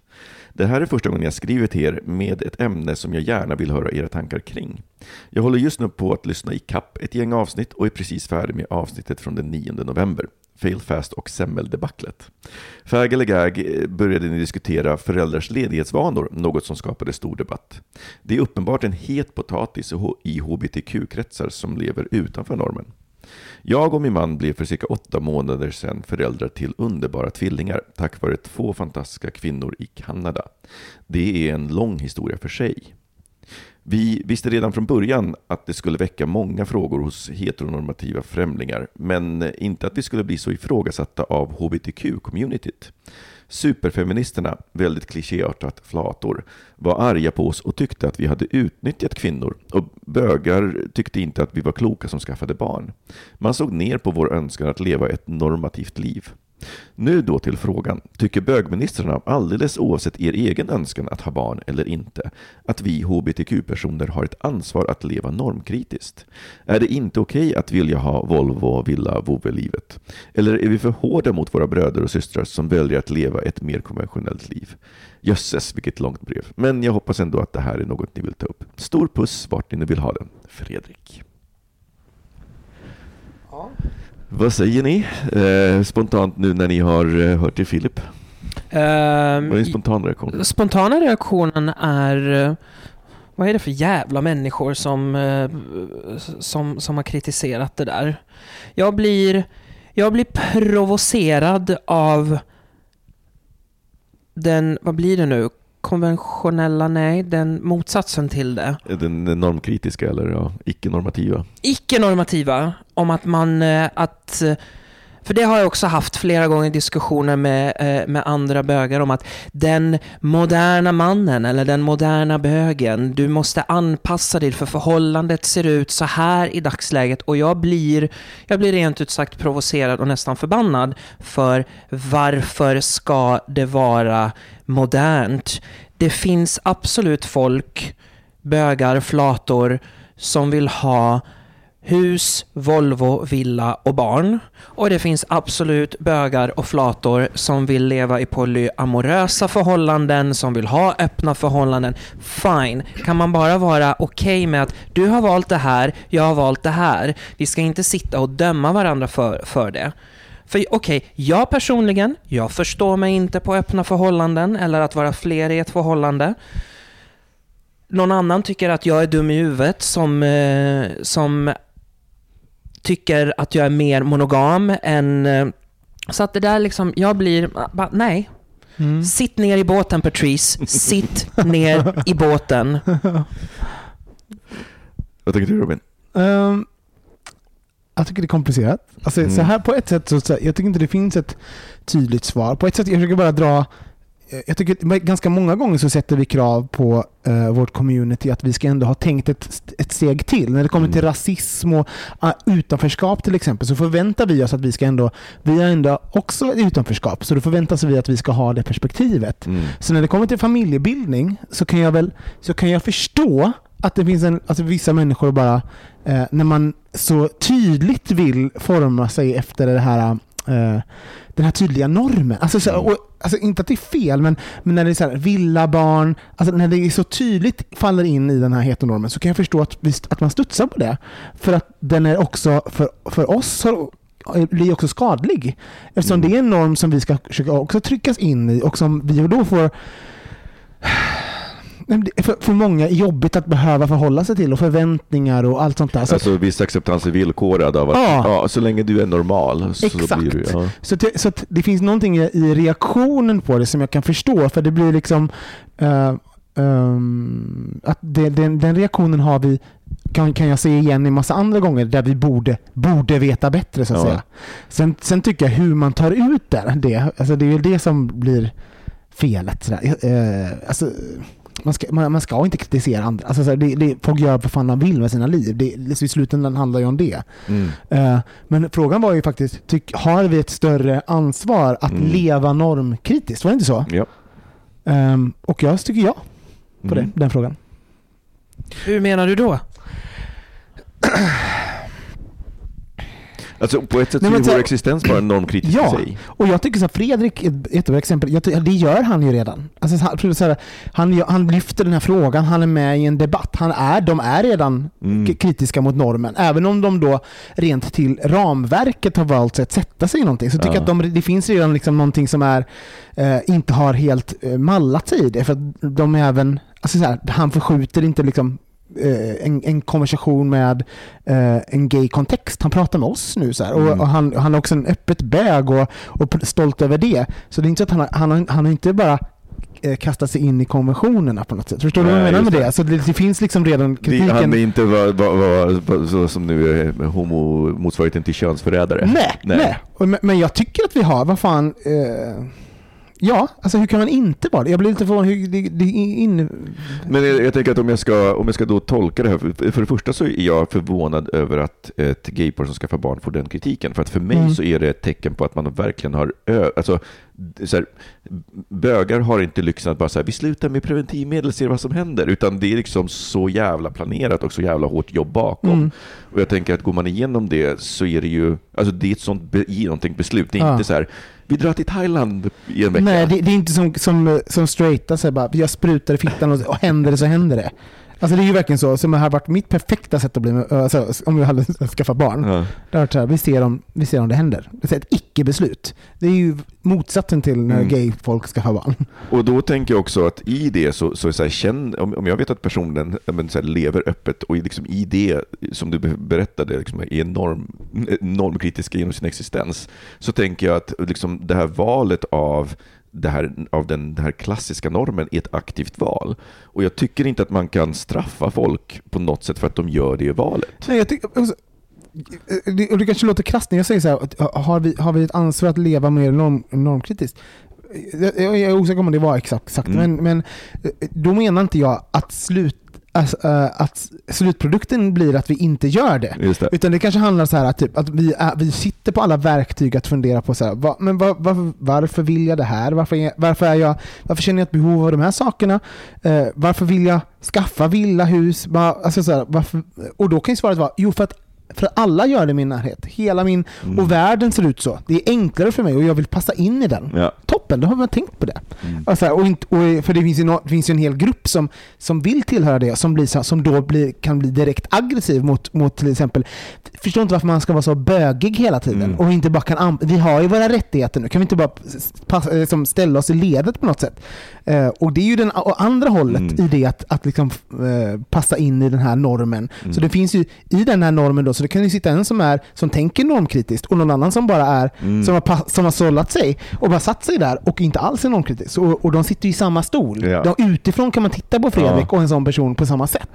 Det här är första gången jag skriver till er med ett ämne som jag gärna vill höra era tankar kring. Jag håller just nu på att lyssna i kapp ett gäng avsnitt och är precis färdig med avsnittet från den 9 november. Fail Fast och semmeldebaclet. Fag eller gag eh, började ni diskutera föräldrars ledighetsvanor, något som skapade stor debatt. Det är uppenbart en het potatis i hbtq-kretsar som lever utanför normen. Jag och min man blev för cirka åtta månader sedan föräldrar till underbara tvillingar tack vare två fantastiska kvinnor i Kanada. Det är en lång historia för sig. Vi visste redan från början att det skulle väcka många frågor hos heteronormativa främlingar, men inte att vi skulle bli så ifrågasatta av hbtq-communityt. Superfeministerna, väldigt klichéartat flator, var arga på oss och tyckte att vi hade utnyttjat kvinnor och bögar tyckte inte att vi var kloka som skaffade barn. Man såg ner på vår önskan att leva ett normativt liv. Nu då till frågan. Tycker bögministrarna, alldeles oavsett er egen önskan att ha barn eller inte, att vi hbtq-personer har ett ansvar att leva normkritiskt? Är det inte okej okay att vilja ha Volvo, villa, vovve-livet? Eller är vi för hårda mot våra bröder och systrar som väljer att leva ett mer konventionellt liv? Jösses, vilket långt brev. Men jag hoppas ändå att det här är något ni vill ta upp. Stor puss vart ni nu vill ha den. Fredrik. Ja. Vad säger ni eh, spontant nu när ni har eh, hört till Filip? Um, vad är din spontana reaktion? Spontana reaktionen är eh, vad är det för jävla människor som, eh, som, som har kritiserat det där? Jag blir, jag blir provocerad av den, vad blir det nu, konventionella, nej, den motsatsen till det. Den normkritiska eller ja, icke-normativa? Icke-normativa, om att man, eh, att för det har jag också haft flera gånger diskussioner med, eh, med andra bögar om att den moderna mannen eller den moderna bögen, du måste anpassa dig för förhållandet ser ut så här i dagsläget och jag blir, jag blir rent ut sagt provocerad och nästan förbannad för varför ska det vara modernt? Det finns absolut folk, bögar, flator, som vill ha hus, Volvo, villa och barn. Och det finns absolut bögar och flator som vill leva i polyamorösa förhållanden, som vill ha öppna förhållanden. Fine. Kan man bara vara okej okay med att du har valt det här, jag har valt det här. Vi ska inte sitta och döma varandra för, för det. För okej, okay, jag personligen, jag förstår mig inte på öppna förhållanden eller att vara fler i ett förhållande. Någon annan tycker att jag är dum i huvudet som, eh, som tycker att jag är mer monogam än... Eh, så att det där liksom, jag blir, bara, nej. Mm. Sitt ner i båten Patrice, sitt ner i båten. Vad tycker du Robin? Um, jag tycker det är komplicerat. Alltså, mm. så här på ett sätt, så, så, jag tycker inte det finns ett tydligt svar. På ett sätt, jag försöker bara dra jag tycker ganska många gånger så sätter vi krav på uh, vårt community att vi ska ändå ha tänkt ett, ett steg till. När det kommer till mm. rasism och uh, utanförskap till exempel så förväntar vi oss att vi ska ändå, vi har ändå också utanförskap, så då förväntar vi att vi ska ha det perspektivet. Mm. Så när det kommer till familjebildning så kan jag väl så kan jag förstå att det finns en, alltså vissa människor bara, uh, när man så tydligt vill forma sig efter det här den här tydliga normen. Alltså, så, och, alltså inte att det är fel, men, men när det är så här, villabarn, alltså när det så tydligt faller in i den här heteronormen så kan jag förstå att, att man studsar på det. För att den är också, för, för oss, blir också skadlig. Eftersom mm. det är en norm som vi ska försöka också tryckas in i och som vi då får för, för många är jobbigt att behöva förhålla sig till och förväntningar och allt sånt där. Så alltså viss acceptans är villkorad av att ja. ja. så länge du är normal så Exakt. blir du ja. Så, det, så det finns någonting i reaktionen på det som jag kan förstå för det blir liksom uh, um, att det, den, den, reaktionen har vi kan, kan jag se igen i massa andra gånger där vi borde, borde veta bättre så att ja. säga. Sen, sen tycker jag hur man tar ut det, det, alltså det är väl det som blir felet. Sådär. Uh, alltså, man ska, man, man, ska inte kritisera andra. Alltså, så det, det, folk gör vad fan de vill med sina liv. Det, I slutändan handlar ju om det. Mm. Uh, men frågan var ju faktiskt, tyck, har vi ett större ansvar att mm. leva normkritiskt? Var det inte så? Ja. Um, och jag tycker ja på mm. det, den frågan. Hur menar du då? Alltså på ett sätt Nej, så är vår existens bara normkritisk ja, i sig. och jag tycker så Fredrik är ett jättebra exempel. Det gör han ju redan. Alltså, han, han, han lyfter den här frågan, han är med i en debatt. Han är, de är redan mm. kritiska mot normen. Även om de då rent till ramverket har valt att sätta sig i någonting. Så tycker jag att de, det finns redan liksom någonting som är, eh, inte har helt eh, mallat sig i det. För de är även, alltså så här, han förskjuter inte liksom en, en, konversation med eh, en gay-kontext. Han pratar med oss nu så mm. och, och, han, han är också en öppet bög och, och stolt över det. Så det är inte så att han har, han har, han har inte bara eh, kastat sig in i konventionerna på något sätt. Förstår du vad jag menar med det? det? Alltså det, det, finns liksom redan kritiken. Han är inte var, var, var, så som nu är homo motsvarigheten till könsförrädare. Nej, nej. nej. Men jag tycker att vi har, vad fan, eh, Ja, alltså hur kan man inte vara det? Jag blir lite förvånad hur det, det in... Men jag, jag, tänker att om jag, ska, om jag ska då tolka det här, för, för det första så är jag förvånad över att ett gaypar som skaffar barn får den kritiken. För att för mig mm. så är det ett tecken på att man verkligen har, alltså, så här, bögar har inte lyxen att bara säga vi slutar med preventivmedel, ser vad som händer, utan det är liksom så jävla planerat och så jävla hårt jobb bakom. Mm. Och jag tänker att går man igenom det så är det ju, alltså det är ett sånt genomtänkt beslut. Det är ja. inte så här, vi drar till Thailand i en vecka. Nej, det, det är inte som, som, som straighta, så bara, jag sprutar i fittan och, och händer det så händer det. Alltså det är ju verkligen så, som har varit mitt perfekta sätt att bli med, alltså, om vi hade [laughs] skaffat barn. Ja. Det har varit så här, vi ser om, vi ser om det händer. Det är ett icke-beslut. Det är ju motsatsen till när mm. gay-folk skaffar barn. Och då tänker jag också att i det så, så, så här, känn, om, jag vet att personen men, så här, lever öppet och liksom i det som du berättade liksom, är norm, normkritiska genom sin existens, så tänker jag att liksom, det här valet av det här, av den, den här klassiska normen är ett aktivt val. Och jag tycker inte att man kan straffa folk på något sätt för att de gör det valet. Nej, jag tycker, alltså, det, det kanske låter krasst när jag säger så här, har vi, har vi ett ansvar att leva mer norm, normkritiskt? Jag, jag är osäker om det var exakt, exakt mm. men, men då menar inte jag att slut Alltså, uh, att slutprodukten blir att vi inte gör det. det. Utan det kanske handlar så här att, typ, att vi, vi sitter på alla verktyg att fundera på så här, va, men va, va, varför vill jag det här? Varför, är, varför, är jag, varför känner jag ett behov av de här sakerna? Uh, varför vill jag skaffa villa, hus? Va, alltså så här, varför, och då kan ju svaret vara, jo för att för alla gör det i min närhet. Hela min, Mm. och världen ser ut så. Det är enklare för mig och jag vill passa in i den. Ja. Toppen, då har man tänkt på det. Mm. Alltså, och inte, och, för det finns, ju no, det finns ju en hel grupp som, som vill tillhöra det, som, blir, så- som då blir, kan bli direkt aggressiv mot, mot till exempel, förstår inte varför man ska vara så bögig hela tiden Mm. och inte bara kan, an- vi har ju våra rättigheter nu, kan vi inte bara pass, eh, som ställa oss i ledet på något sätt? Eh, och det är ju den andra hållet Mm. i det att, att liksom, eh, passa in i den här normen. Mm. Så det finns ju i den här normen då, så det kan ju sitta en som, är, som tänker normkritiskt och någon annan som bara är Mm. som, har, som har sållat sig och bara satt sig där och inte alls är normkritisk. Och, och de sitter ju i samma stol. Ja. De, utifrån kan man titta på Fredrik Ja. och en sån person på samma sätt.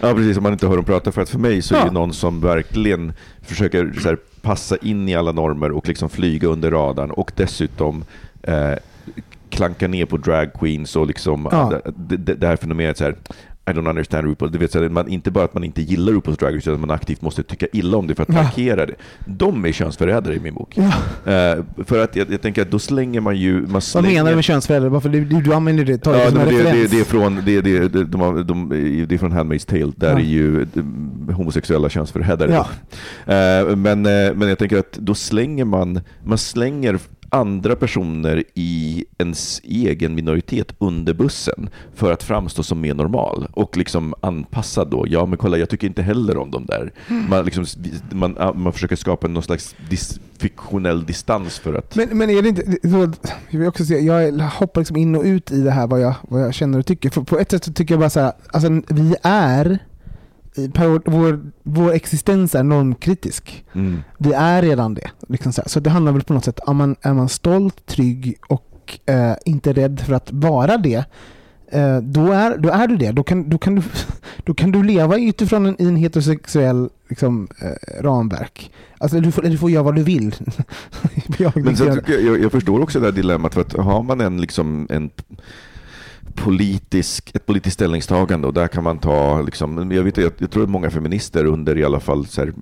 Ja, precis. Om man inte hör dem prata. För att för mig så är det någon som verkligen försöker så här, passa in i alla normer och liksom flyga under radarn och dessutom eh, klanka ner på drag queens och liksom Ja. det, det, det här fenomenet så här, I don't understand RuPaul. Vet, så här, man, inte bara att man inte gillar RuPaul's Drag Race, utan att man aktivt måste tycka illa om det för att Ja. markera det. De är könsförrädare i min bok. Ja. Eh, för att jag, jag tänker att då slänger man ju... Man Vad slänger, menar du med könsförälder? Varför du, du, använder det, tar det Ja, som en det, det, det, det, är från, det, det, det, de, har- de, det är från Handmaid's Tale, där Ja. är ju eh, homosexuella könsförrädare. Ja. Eh, men, eh, men jag tänker att då slänger man, man slänger andra personer i ens egen minoritet under bussen för att framstå som mer normal och liksom anpassad då. Ja, men kolla, jag tycker inte heller om dem där. Man, liksom, man, ah, man försöker skapa någon slags dis, fiktionell distans för att... Men, men är det inte jag, vill också säga, jag hoppar liksom in och ut i det här vad jag, vad jag känner och tycker. För på ett sätt så tycker jag bara så här, alltså, vi är, vår, vår existens är normkritisk. Mm. Vi är redan det. Liksom så, så det handlar väl på något sätt, är man, är man stolt, trygg och eh, inte rädd för att vara det, eh, då, är, då är du det. Då kan, då kan, du, [laughs] då kan du leva utifrån en, i en heterosexuell liksom, eh, ramverk. Alltså, du, får, du får göra vad du vill. [laughs] jag, Men sen jag, jag, jag förstår också det här dilemmat, för att har man en, liksom, en politisk, ett politiskt ställningstagande och där kan man ta, liksom, jag, vet, jag, jag tror att många feminister under i alla fall så här,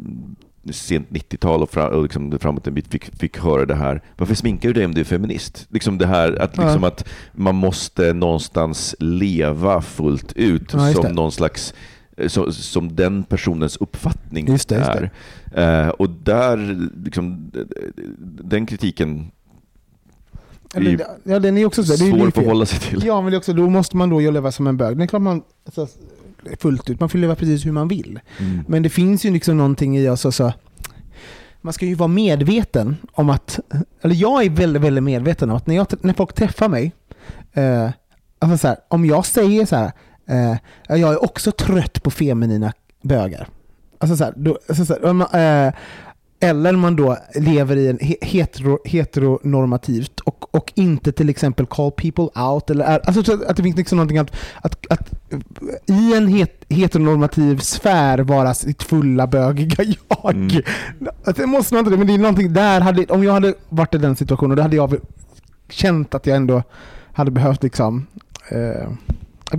sent 90-tal och, fram, och liksom framåt en bit fick, fick höra det här. Varför sminkar du dig om du är feminist? Liksom det här att, liksom Ja. att man måste någonstans leva fullt ut Ja, som det. någon slags eh, så, som den personens uppfattning Just det, just det. är. Eh, och där, liksom, den kritiken Eller, är ja, den är också så. Det är ju svår att förhålla sig till. Ja, men också, då måste man då ju leva som en bög. Det är klart man alltså, fullt ut, man får leva precis hur man vill. Mm. Men det finns ju liksom någonting i oss, alltså, man ska ju vara medveten om att, eller jag är väldigt, väldigt medveten om att när, jag, när folk träffar mig, eh, alltså så här, om jag säger så här, eh, jag är också trött på feminina bögar. Alltså så här, då, alltså så här, eh, eller man då lever i en he- hetero, heteronormativt och, och inte till exempel call people out. Eller är, alltså så att det finns liksom någonting att, att, att i en het, heteronormativ sfär vara sitt fulla bögiga jag. Mm. Det måste man inte det, men det är någonting där. Hade, om jag hade varit i den situationen, då hade jag känt att jag ändå hade behövt liksom eh,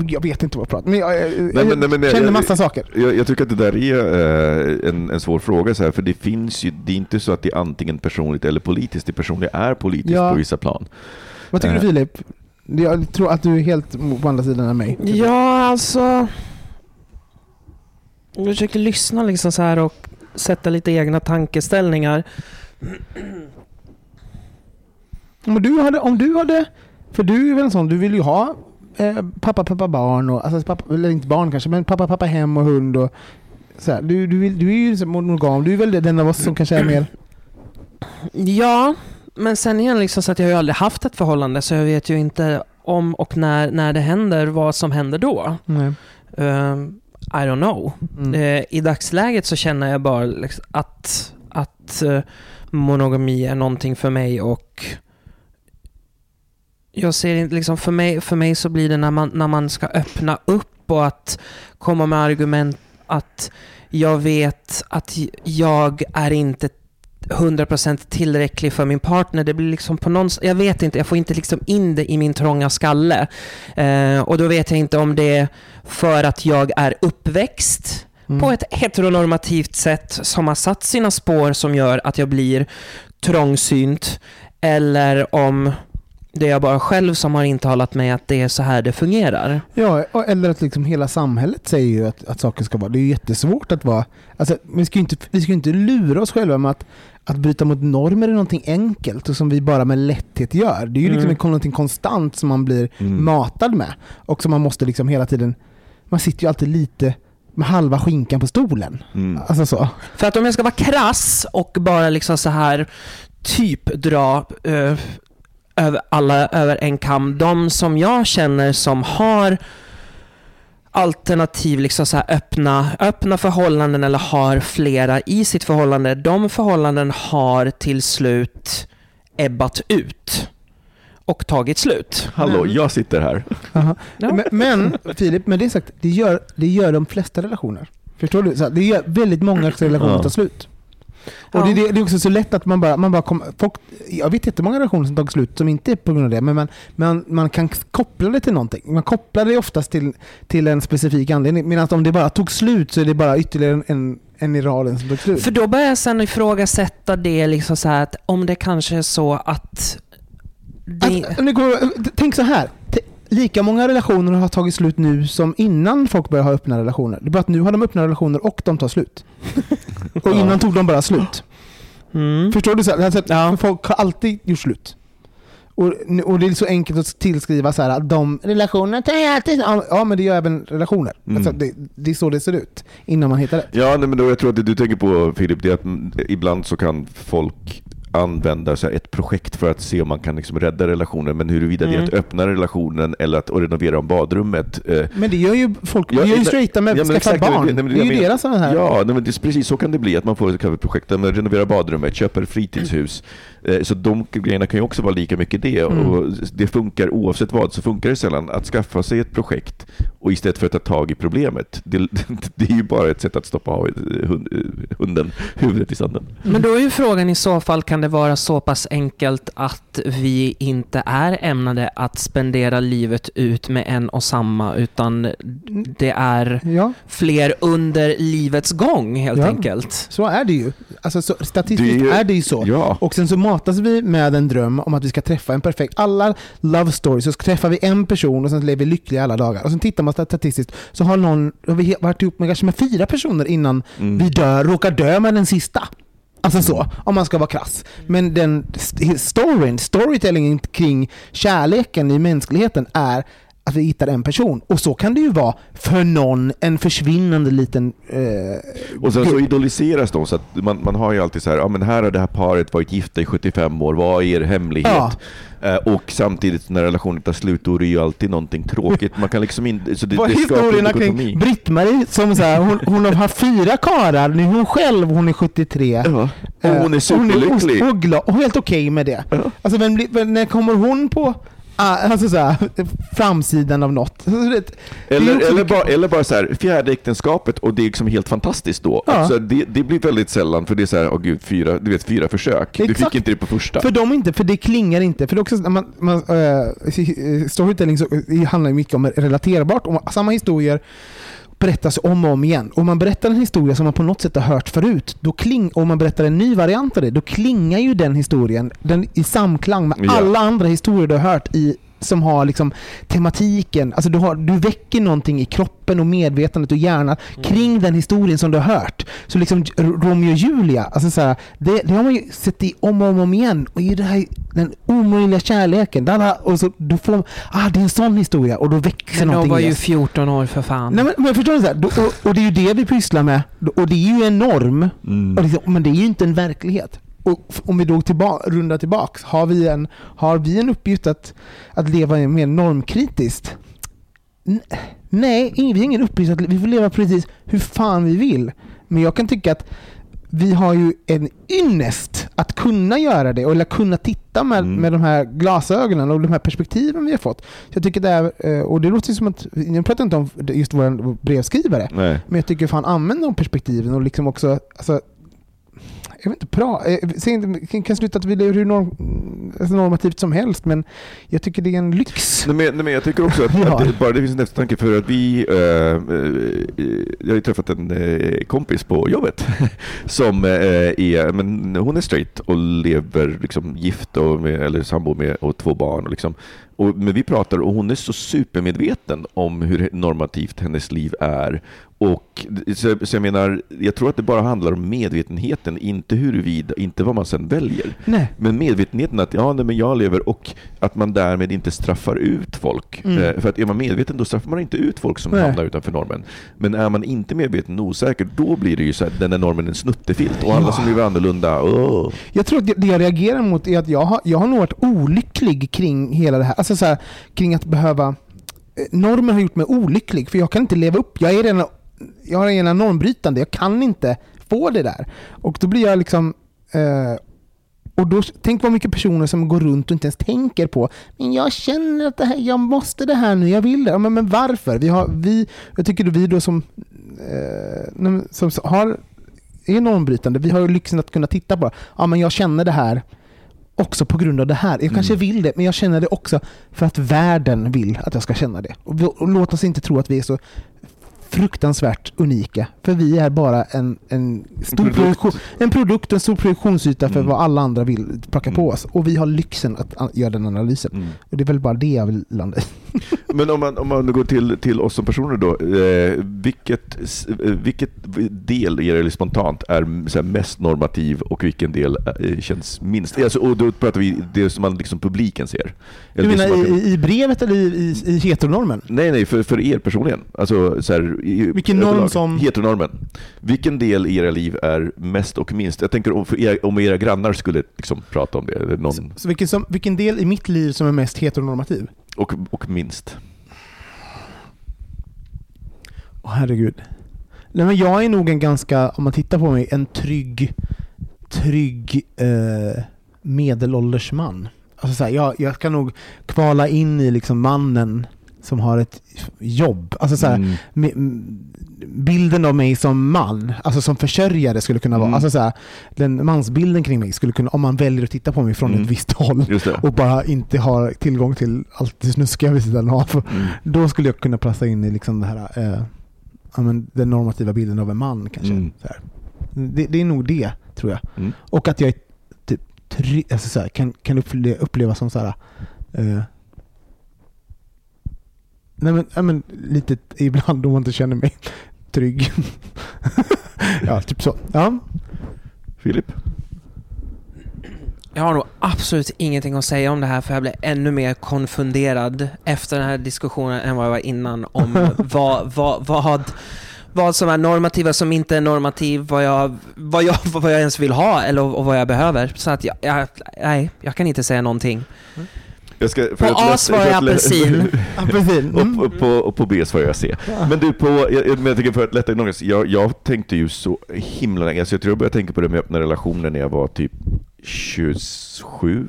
jag vet inte vad jag pratar men jag, jag, Nej, men- nej, men jag- känner jag- massa saker. Jag, jag tycker att det där är eh, en, en svår fråga, så här, för det finns ju, det är inte så att det är antingen personligt eller politiskt. Det personliga är politiskt Ja. på vissa plan. Vad tycker Eh. du Filip? Jag tror att du är helt på andra sidan än mig. Ja, alltså... Jag försöker lyssna liksom så här och sätta lite egna tankeställningar. Om du hade, om du hade för du är väl en sån, du vill ju ha eh, pappa, pappa, barn och, alltså pappa, eller inte barn kanske, men pappa, pappa, hem och hund och så här. Du, du, vill, du är ju så monogam, du är väl den av oss som kanske är mer... Ja, men sen igen liksom så att jag har ju aldrig haft ett förhållande så jag vet ju inte om och när, när det händer vad som händer då. Nej. Ehm, I don't know. Mm. Eh, I dagsläget så känner jag bara liksom att, att eh, monogami är någonting för mig och jag ser inte, liksom för mig, för mig så blir det när man, när man ska öppna upp och att komma med argument att jag vet att jag är inte 100% tillräcklig för min partner. Det blir liksom på någon, jag vet inte, jag får inte liksom in det i min trånga skalle. Eh, och då vet jag inte om det är för att jag är uppväxt Mm. på ett heteronormativt sätt som har satt sina spår som gör att jag blir trångsynt. Eller om Det är jag bara själv som har intalat mig att det är så här det fungerar. Ja, eller att liksom hela samhället säger ju att, att saker ska vara. Det är ju jättesvårt att vara... Alltså, vi ska ju inte, vi ska ju inte lura oss själva med att, att bryta mot normer är någonting enkelt och som vi bara med lätthet gör. Det är ju liksom Mm. någonting konstant som man blir Mm. matad med. Och som man måste liksom hela tiden... Man sitter ju alltid lite med halva skinkan på stolen. Mm. Alltså så. För att om jag ska vara krass och bara liksom så här typ dra eh, över alla över en kam, de som jag känner som har alternativ, liksom så här öppna, öppna förhållanden eller har flera i sitt förhållande, de förhållanden har till slut ebbat ut och tagit slut. Hallå, jag sitter här. Aha. Ja. Men, men Filip, med det sagt, det gör, det gör de flesta relationer. Förstår du? Så det gör väldigt många relationer Ja. tar slut. Och det, det, det är också så lätt att man bara, man bara kommer... Folk, jag vet jättemånga relationer som tagit slut som inte är på grund av det, men man, man, man kan koppla det till någonting. Man kopplar det oftast till, till en specifik anledning. Medan om det bara tog slut så är det bara ytterligare en, en, en i raden som tog slut. För då börjar jag sen ifrågasätta det, liksom så att om det kanske är så att... Det, Att, det går, tänk så här. Lika många relationer har tagit slut nu som innan folk började ha öppna relationer. Det är bara att nu har de öppna relationer och de tar slut. [laughs] Och innan tog de bara slut. mm. Förstår du? Så här, alltså, Ja. Folk har alltid gjort slut. Och, och det är så enkelt att tillskriva så här att de relationerna tar jag alltid Ja, men det gör även relationer. Mm. Alltså, det, det är så det ser ut innan man hittar rätt. Ja, nej, men då, jag tror att det du tänker på Filip, det är att ibland så kan folk använda så här, ett projekt för att se om man kan liksom rädda relationen, men huruvida det är Mm. att öppna relationen eller att renovera om badrummet. Eh, Men det gör ju folk, Ja, det gör ju nej, straighta med ja, att men skaffa barn. nej, men Det, det är ju menar. deras sådana här. Ja, nej, men det är precis så kan det bli, att man får ett projekt man renoverar badrummet, köper fritidshus. Eh, Så de grejerna kan ju också vara lika mycket det. Mm. Och det funkar oavsett vad, så funkar det sällan att skaffa sig ett projekt och istället för att ta tag i problemet. Det, [laughs] det är ju bara ett sätt att stoppa av hund, hunden huvudet i sanden. Men då är ju frågan i så fall, kan det vara så pass enkelt att vi inte är ämnade att spendera livet ut med en och samma, utan det är Ja, fler under livets gång helt Ja. enkelt? så är det ju. Alltså, så, statistiskt Det är ju- är det ju så. Ja. Och sen så matas vi med en dröm om att vi ska träffa en perfekt... Alla love stories, så träffar vi en person och sen lever vi lyckliga alla dagar. Och sen tittar man statistiskt så har någon har vi varit ihop med kanske med fyra personer innan Mm. vi dör, råkar dö med den sista. Alltså så, om man ska vara krass. Men den storyn, storytellingen kring kärleken i mänskligheten är att vi hittar en person. Och så kan det ju vara för någon, en försvinnande liten... Eh, Och sen så idoliseras de, så att man, man har ju alltid så här, ja men här har det här paret varit gifta i 75 år, vad är er hemlighet? Ja. Eh, och samtidigt när relationen tar slut, då är det ju alltid någonting tråkigt. Man kan liksom inte... Så det, Vad är det historierna kring Britt-Marie som så här, hon, hon har haft fyra karar, nu är hon själv, hon är 73. Ja. Och Eh, hon är superlycklig. Och, och, glad, och helt okej med det. Ja. Alltså vem, när kommer hon på alltså så här, framsidan av något? Du Eller, eller, bara, eller bara så här, fjärde äktenskapet och det är liksom helt fantastiskt då. Ja. Alltså det, det blir väldigt sällan, för det är så här, åh gud, fyra, du vet, fyra försök. Du Exakt. fick inte det på första. För dem inte, för det klingar inte. För det också, man, man, äh, storytelling så, det handlar mycket om relaterbart. Och samma historier berättas om och om igen. Om man berättar en historia som man på något sätt har hört förut, då kling, och man berättar en ny variant av det, då klingar ju den historien den, i samklang med Ja. alla andra historier du har hört i som har liksom tematiken, alltså du, har, du väcker någonting i kroppen och medvetandet och hjärnan kring den historien som du har hört. Så liksom Romeo och Julia, alltså så här, det, det har man ju sett i om och om, om igen. Och i det här, den omöjliga kärleken, där, och så du får, ah det är en sån historia och då växer Men de någonting var i ju oss. 14 år för fan. Nej men, men förstår du? Så här, då, och, och det är ju det vi pysslar med. Och det är ju en norm. Mm. Och liksom, men det är ju inte en verklighet. Och om vi då tillba- rundar tillbaks, har vi en, har vi en uppgift att, att leva mer normkritiskt? N- Nej, vi har ingen uppgift att vi får leva precis hur fan vi vill. Men jag kan tycka att vi har ju en ynnest att kunna göra det, eller kunna titta med, Mm. med de här glasögonen och de här perspektiven vi har fått. Så jag tycker det är, eh, och det låter som att, jag pratar inte om just vår brevskrivare, Nej. men jag tycker fan använd de perspektiven och liksom också, alltså, jag vet inte, bra. Eh, säg inte- kan- sluta att vi lever hur norm, alltså normativt som helst, men jag tycker det är en lyx. Nej, men, nej, men jag tycker också att, [laughs] Ja. att det, bara det finns en eftertanke för att vi, eh, eh, jag har ju träffat en eh, kompis på jobbet [laughs] som eh, är, men hon är straight och lever liksom gift och med, eller sambo med och två barn. Och liksom, och, men vi pratar och hon är så supermedveten om hur normativt hennes liv är. Och, så, så jag menar, jag tror att det bara handlar om medvetenheten, inte huruvida, inte vad man sen väljer. Nej. Men medvetenheten att ja, nej, men jag lever och att man därmed inte straffar ut folk. Mm. Eh, För att är man medveten då straffar man inte ut folk som Nej. hamnar utanför normen. Men är man inte medveten och osäker, då blir det ju så här, den är normen en snuttefilt. Och alla Ja. som lever annorlunda, åh. Jag tror att det, det jag reagerar mot är att jag har, jag har nog varit olycklig kring hela det här. Alltså Alltså så här, kring att behöva... Eh, normen har gjort mig olycklig, för jag kan inte leva upp. Jag är redan, jag är redan normbrytande, jag kan inte få det där. Och då blir jag liksom... Eh, och då, tänk vad mycket personer som går runt och inte ens tänker på men jag känner att det här, jag måste det här nu, jag vill det. Ja, men, men varför? Vi har, vi, jag tycker att vi då som, eh, som har är normbrytande. Vi har ju lyxen att kunna titta på ja, men jag känner det här också på grund av det här. Jag kanske Mm. vill det, men jag känner det också för att världen vill att jag ska känna det. Och, låt oss inte tro att vi är så fruktansvärt unika. För vi är bara en, en, stor produkt. produktion, en produkt, en stor produktionsyta för Mm. vad alla andra vill plocka på Mm. oss. Och vi har lyxen att göra den analysen. Mm. Och det är väl bara det jag vill landa [laughs] i. Men om man, om man går till, till oss som personer då, eh, vilket, eh, vilket del er eller spontant är så här, mest normativ och vilken del eh, känns minst? Alltså, och då pratar vi det som man liksom publiken ser. Du Eller det menar kan- i, i brevet eller i, i, i heteronormen? Nej, nej, för, för er personligen. Alltså, så här, i, Vilken norm överlag. som- Heteronormen. Vilken del i era liv är mest och minst? Jag tänker om, för er, om era grannar skulle liksom prata om det. Eller någon, Så, så vilken, som, vilken del i mitt liv som är mest heteronormativ? och, och minst. Åh herregud. Nej, men jag är nog en ganska, om man tittar på mig, en trygg, trygg eh, medelålders man. Alltså så här, jag, jag ska nog kvala in i liksom mannen som har ett jobb. Alltså så här, Mm. bilden av mig som man, alltså som försörjare skulle kunna vara, Mm. alltså så här, den mansbilden kring mig skulle kunna, om man väljer att titta på mig från Mm. ett visst håll och bara inte har tillgång till allt det snuskiga vid sidan av. Mm. Då skulle jag kunna passa in i liksom det här, eh, ja, men den normativa bilden av en man kanske. Mm. Det, det är nog det, tror jag. Och att jag typ, try, alltså så här, kan, kan uppleva, uppleva som så här, eh, nej men, ja, men lite ibland om man inte känner mig [laughs] trygg. [laughs] ja, typ så. Ja. Filip? Jag har nog absolut ingenting att säga om det här för jag blev ännu mer konfunderad efter den här diskussionen än vad jag var innan om [laughs] vad, vad, vad, vad som är normativt, vad som inte är normativ, vad jag, vad jag, vad jag ens vill ha eller och vad jag behöver. Så att jag, jag, nej, jag kan inte säga någonting. Jag ska, På A svarar jag apelsin. [laughs] [laughs] Apelsin. Mm. och, och, på, och på B svarar jag C. Men du, på, jag, jag, men jag tycker för att lätta någon, jag, jag tänkte ju så himla länge, alltså jag tror jag började tänka på det med öppna relationer när jag var typ 27.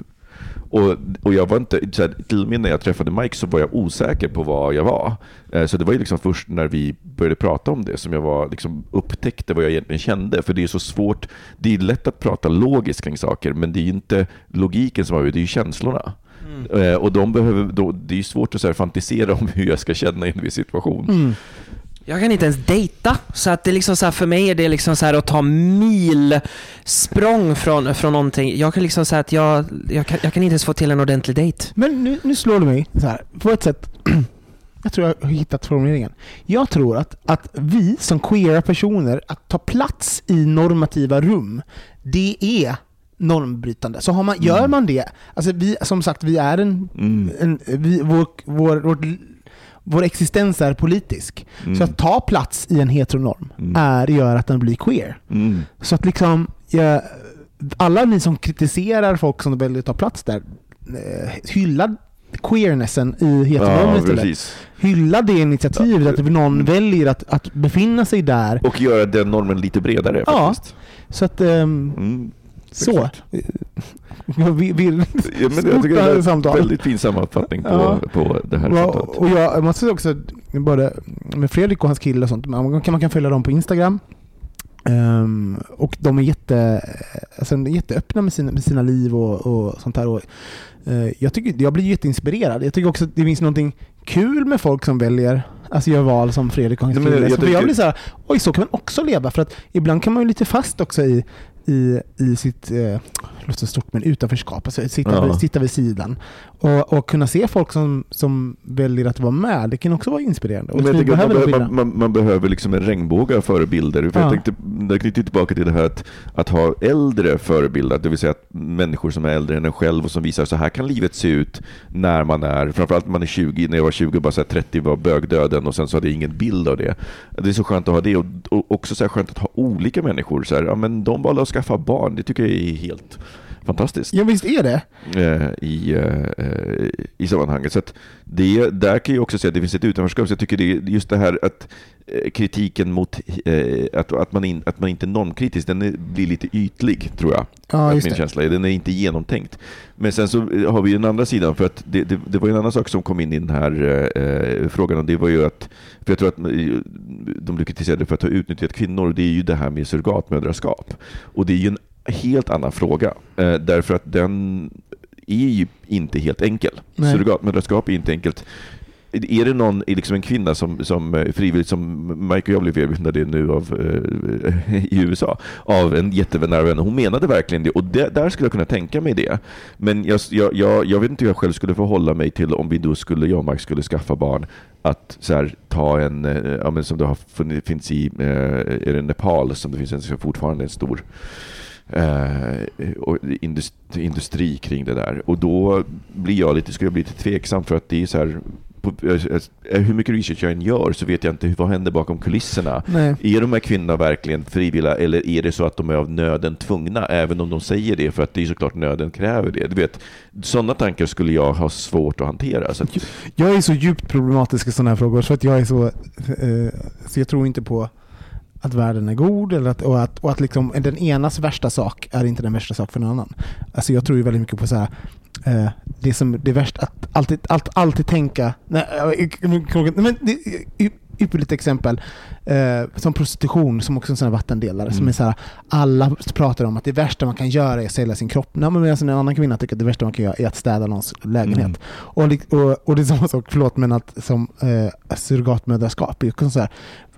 Och, och jag var inte, så här, till och med när jag träffade Mike så var jag osäker på vad jag var. Eh, Så det var ju liksom först när vi började prata om det som jag var, liksom, upptäckte vad jag egentligen kände. För det är så svårt, det är lätt att prata logiskt kring saker, men det är ju inte logiken som avgör, det är ju känslorna. Eh, Och de behöver, då, det är ju svårt att så här, fantisera om hur jag ska känna i en viss situation. Mm. Jag kan inte ens dejta, så att det är liksom så här, för mig är det liksom så här att ta mil språng från, från någonting. Jag kan liksom säga att jag, jag, kan, jag kan inte ens få till en ordentlig dejt. Men nu, nu slår du mig så här, på ett sätt. [clears throat] Jag tror jag har hittat formuleringen. Jag tror att, att vi som queera personer, att ta plats i normativa rum, det är normbrytande. Så har man, gör man det, alltså vi, som sagt, vi är en, Mm. en vi, vår, vår, vår, vår existens är politisk. Mm. Så att ta plats i en heteronorm Mm. är, gör att den blir queer. Mm. Så att liksom, ja, alla ni som kritiserar folk som väljer att ta plats där, eh, hylla queernessen i heteronormen Ja, istället. precis. Hylla det initiativet, att någon väljer att, att befinna sig där. Och göra den normen lite bredare Ja. faktiskt. Så att, ehm, Mm. Så. [laughs] Jag vill, vill, Ja, men jag tycker det är samtal. väldigt fin sammanfattning på, Ja. på det här Ja, samtalet. och jag, jag måste säga också, både med Fredrik och hans kille och sånt, man kan, man kan följa dem på Instagram. Ehm, och de är jätte, alltså, de är jätteöppna med sina, med sina liv och, och sånt där. Och, eh, jag, tycker, jag blir jätteinspirerad. Jag tycker också att det finns någonting kul med folk som väljer Alltså gör val som Fredrik och hans kille. jag tycker- jag blir så här, oj så kan man också leva. För att ibland kan man ju lite fast också i, i, i sitt, eh, låter stort, men utanförskap. Alltså sitta, Ja. sitta vid sidan. Och, och kunna se folk som, som väljer att vara med, det kan också vara inspirerande. Och Men jag att man, behöver behöver, man, man, man behöver liksom en regnbåge av förebilder. För Ja. jag tänkte, det knyter tillbaka till det här att, att ha äldre förebilder, det vill säga att människor som är äldre än en själv och som visar så här kan livet se ut när man är, framförallt när man är 20, när jag var 20 bara så här 30 var bögdöden och sen så hade jag ingen bild av det. Det är så skönt att ha det och, och också så skönt att ha olika människor. Så här, ja, men de valde att skaffa barn, det tycker jag är helt fantastiskt Ja visst är det. eh, i, eh, i sammanhanget. Så det, där kan jag också säga att det finns ett utanförskap. Så jag tycker det är just det här att eh, kritiken mot eh, att, att, man in, att man inte är normkritisk, den är, blir lite ytlig tror jag. Ja, min det. känsla är. Den är inte genomtänkt. Men sen så eh, har vi ju den andra sidan, för att det, det, det var en annan sak som kom in i den här eh, frågan och det var ju att, för jag tror att eh, de blir kritiserade för att ha utnyttjat kvinnor, och det är ju det här med surrogatmödraskap. Och det är ju en helt annan fråga, eh, därför att den är ju inte helt enkel. Nej. Surrogatmödraskap är inte enkelt. Är det någon, liksom en kvinna som, som eh, frivilligt, som Mike och jag blev erbjudna det nu av, eh, [laughs] i USA, av en jättevän vän. Hon menade verkligen det och det, där skulle jag kunna tänka mig det. Men jag, jag, jag, vet inte hur jag själv skulle förhålla mig till om vi då skulle, jag och Mike skulle skaffa barn, att så här, ta en, eh, ja, men som det har funnits, finns i, eh, är det Nepal som det finns en, fortfarande en stor och industri, industri kring det där. Och då blir jag lite, skulle jag bli lite tveksam för att det är så här, på, eh, hur mycket research jag än gör så vet jag inte vad händer bakom kulisserna. Nej. Är de här kvinnorna verkligen frivilliga eller är det så att de är av nöden tvungna, även om de säger det, för att det är såklart nöden kräver det. Du vet, sådana tankar skulle jag ha svårt att hantera. Så att, Jag är så djupt problematisk i sådana här frågor så att jag är så... Eh, så jag tror inte på att världen är god eller att, och att, och att liksom den enas värsta sak är inte den värsta sak för någon annan. Alltså jag tror ju väldigt mycket på så här, eh, det som det är värst att alltid, allt, alltid tänka... Nej, men det, ypperligt exempel. Eh, som prostitution, som också är en sån vattendelare. Som Mm. är så här, alla pratar om att det värsta man kan göra är att sälja sin kropp. Nej, men medan en annan kvinna tycker att det värsta man kan göra är att städa någons lägenhet. Mm. Och, och, och det är samma sak, förlåt, men att som eh, surrogatmödraskap, är också så här,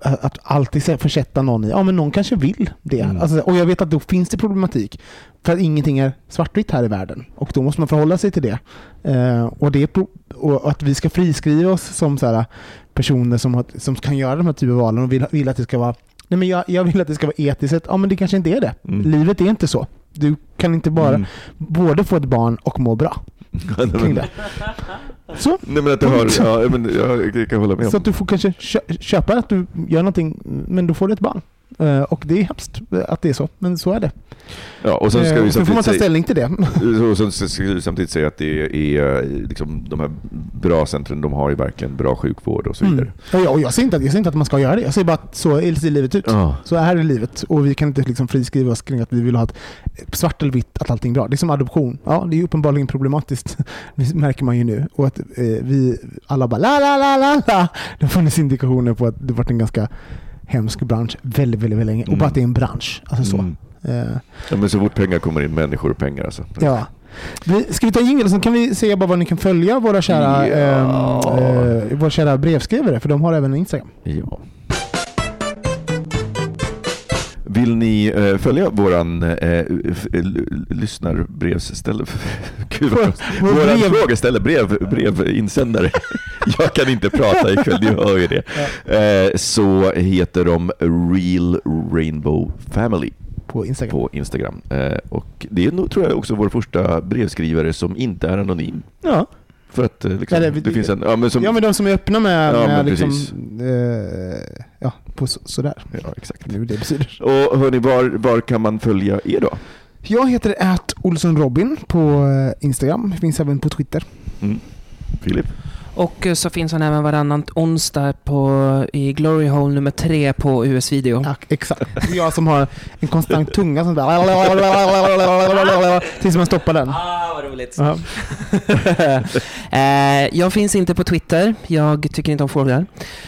att alltid försätta någon i, ja men någon kanske vill det. Mm. Alltså, och jag vet att då finns det problematik. För att ingenting är svartvitt här i världen. Och då måste man förhålla sig till det. Eh, och, det och att vi ska friskriva oss som så här, personer som, har, som kan göra de här typen av valen och vill, vill att det ska vara Nej men jag, jag vill att det ska vara etiskt. Ja men det kanske inte är det. Mm. Livet är inte så. Du kan inte bara Mm. både få ett barn och må bra [laughs] Nej, men. Så. nej, men att det har, ja, men jag, jag kan hålla med Så att du får kanske kö köpa att du gör någonting, men då får du ett barn. Eh, och det är hemskt att det är så, men så är det. Ja, och sen ska Eh, vi så får man ta ställning till det. [laughs] och sen ska vi samtidigt säga att det är liksom, de här bra centren, de har ju verkligen bra sjukvård och så vidare. Mm. Och jag, och jag, säger inte att, jag säger inte att man ska göra det. Jag säger bara att så ser livet ut. Ja. Så här är livet. Och vi kan inte liksom friskriva oss kring att vi vill ha ett svart eller vitt, att allting är bra. Det är som adoption. Ja, det är uppenbarligen problematiskt. [laughs] Det märker man ju nu. Och att eh, vi alla bara la la la la la. Det har funnits indikationer på att det varit en ganska hemsk bransch väldigt, väldigt, väldigt länge. Och Mm. bara att det är en bransch. Alltså så. Mm. Eh, Ja, men så fort pengar kommer in, människor och pengar alltså. Ja. Vi, ska vi ta jingel så kan vi säga bara var ni kan följa våra kära, Ja. ehm, eh, våra kära brevskrivare, för de har även en Instagram. Ja. Vill ni eh, följa våran eh, l- lyssnarbrevsställe? [laughs] Våran brev- frågeställe, brev, brevinsändare. [laughs] Jag kan inte prata ikväll, ni hör ju det. Eh, så heter de Real Rainbow Family På Instagram. på Instagram. Eh, och det är nog, tror jag, också vår första brevskrivare som inte är anonym. Ja. För att eh, liksom, Ja, det, finns en... Ja, men som, ja, men de som är öppna med, Ja, med liksom, eh, ja, på så, sådär. ja, exakt. Nu det betyder. Och hörni, var, var kan man följa er då? Jag heter at Olsson Robin på eh, Instagram. Finns även på Twitter. Mm. Filip? Och eh, så finns han även varannan onsdag på, i Glory Hole nummer tre på US-video. Ja, exakt. Det är Jag som har en konstant tunga som där. Tills man stoppar den. Ah, vad roligt. Ja. [laughs] Eh, jag finns inte på Twitter. Jag tycker inte om fåglar.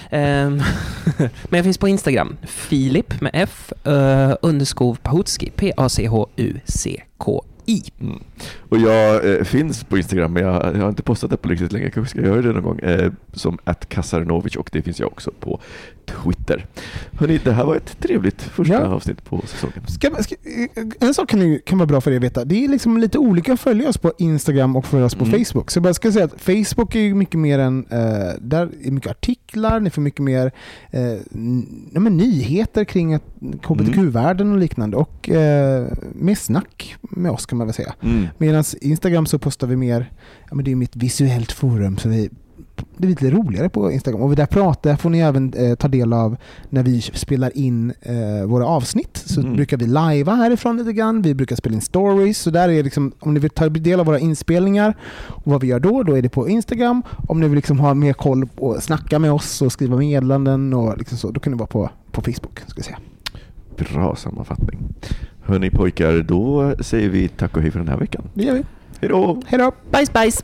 Ehm, [laughs] Men jag finns på Instagram. Filip med F. Uh, underskov Pahutski. P-A-C-H-U-C-K-I. Mm. Och jag eh, finns på Instagram, men jag, jag har inte postat det på riktigt länge. Jag kanske ska göra det någon gång. Eh, som Kasarnovic och det finns jag också på Twitter. Hörrni, det här var ett trevligt första Ja. avsnitt på säsongen. Ska, ska, en sak kan, ju, kan vara bra för er att veta. Det är liksom lite olika att följa oss på Instagram och följa oss på Mm. Facebook. Så jag bara ska säga att Facebook är mycket mer än... Eh, där är mycket artiklar, ni får mycket mer eh, ja, men nyheter kring hbtq-världen och liknande. Och eh, mer snack med oss kan man väl säga. Mm. Medan Instagram så postar vi mer, ja men det är mitt visuellt forum så vi det är lite roligare på Instagram. Och där pratar får ni även eh, ta del av när vi spelar in eh, våra avsnitt. Så Mm. brukar vi lajva härifrån lite grann. Vi brukar spela in stories. Så där är liksom, om ni vill ta del av våra inspelningar och vad vi gör då, då är det på Instagram. Om ni vill liksom ha mer koll och snacka med oss och skriva meddelanden och liksom så, då kan det vara på, på Facebook. Ska jag säga. Bra sammanfattning. Hörni pojkar, då säger vi tack och hej för den här veckan. Det gör vi. Hej då! Hej då! Bajs, bajs!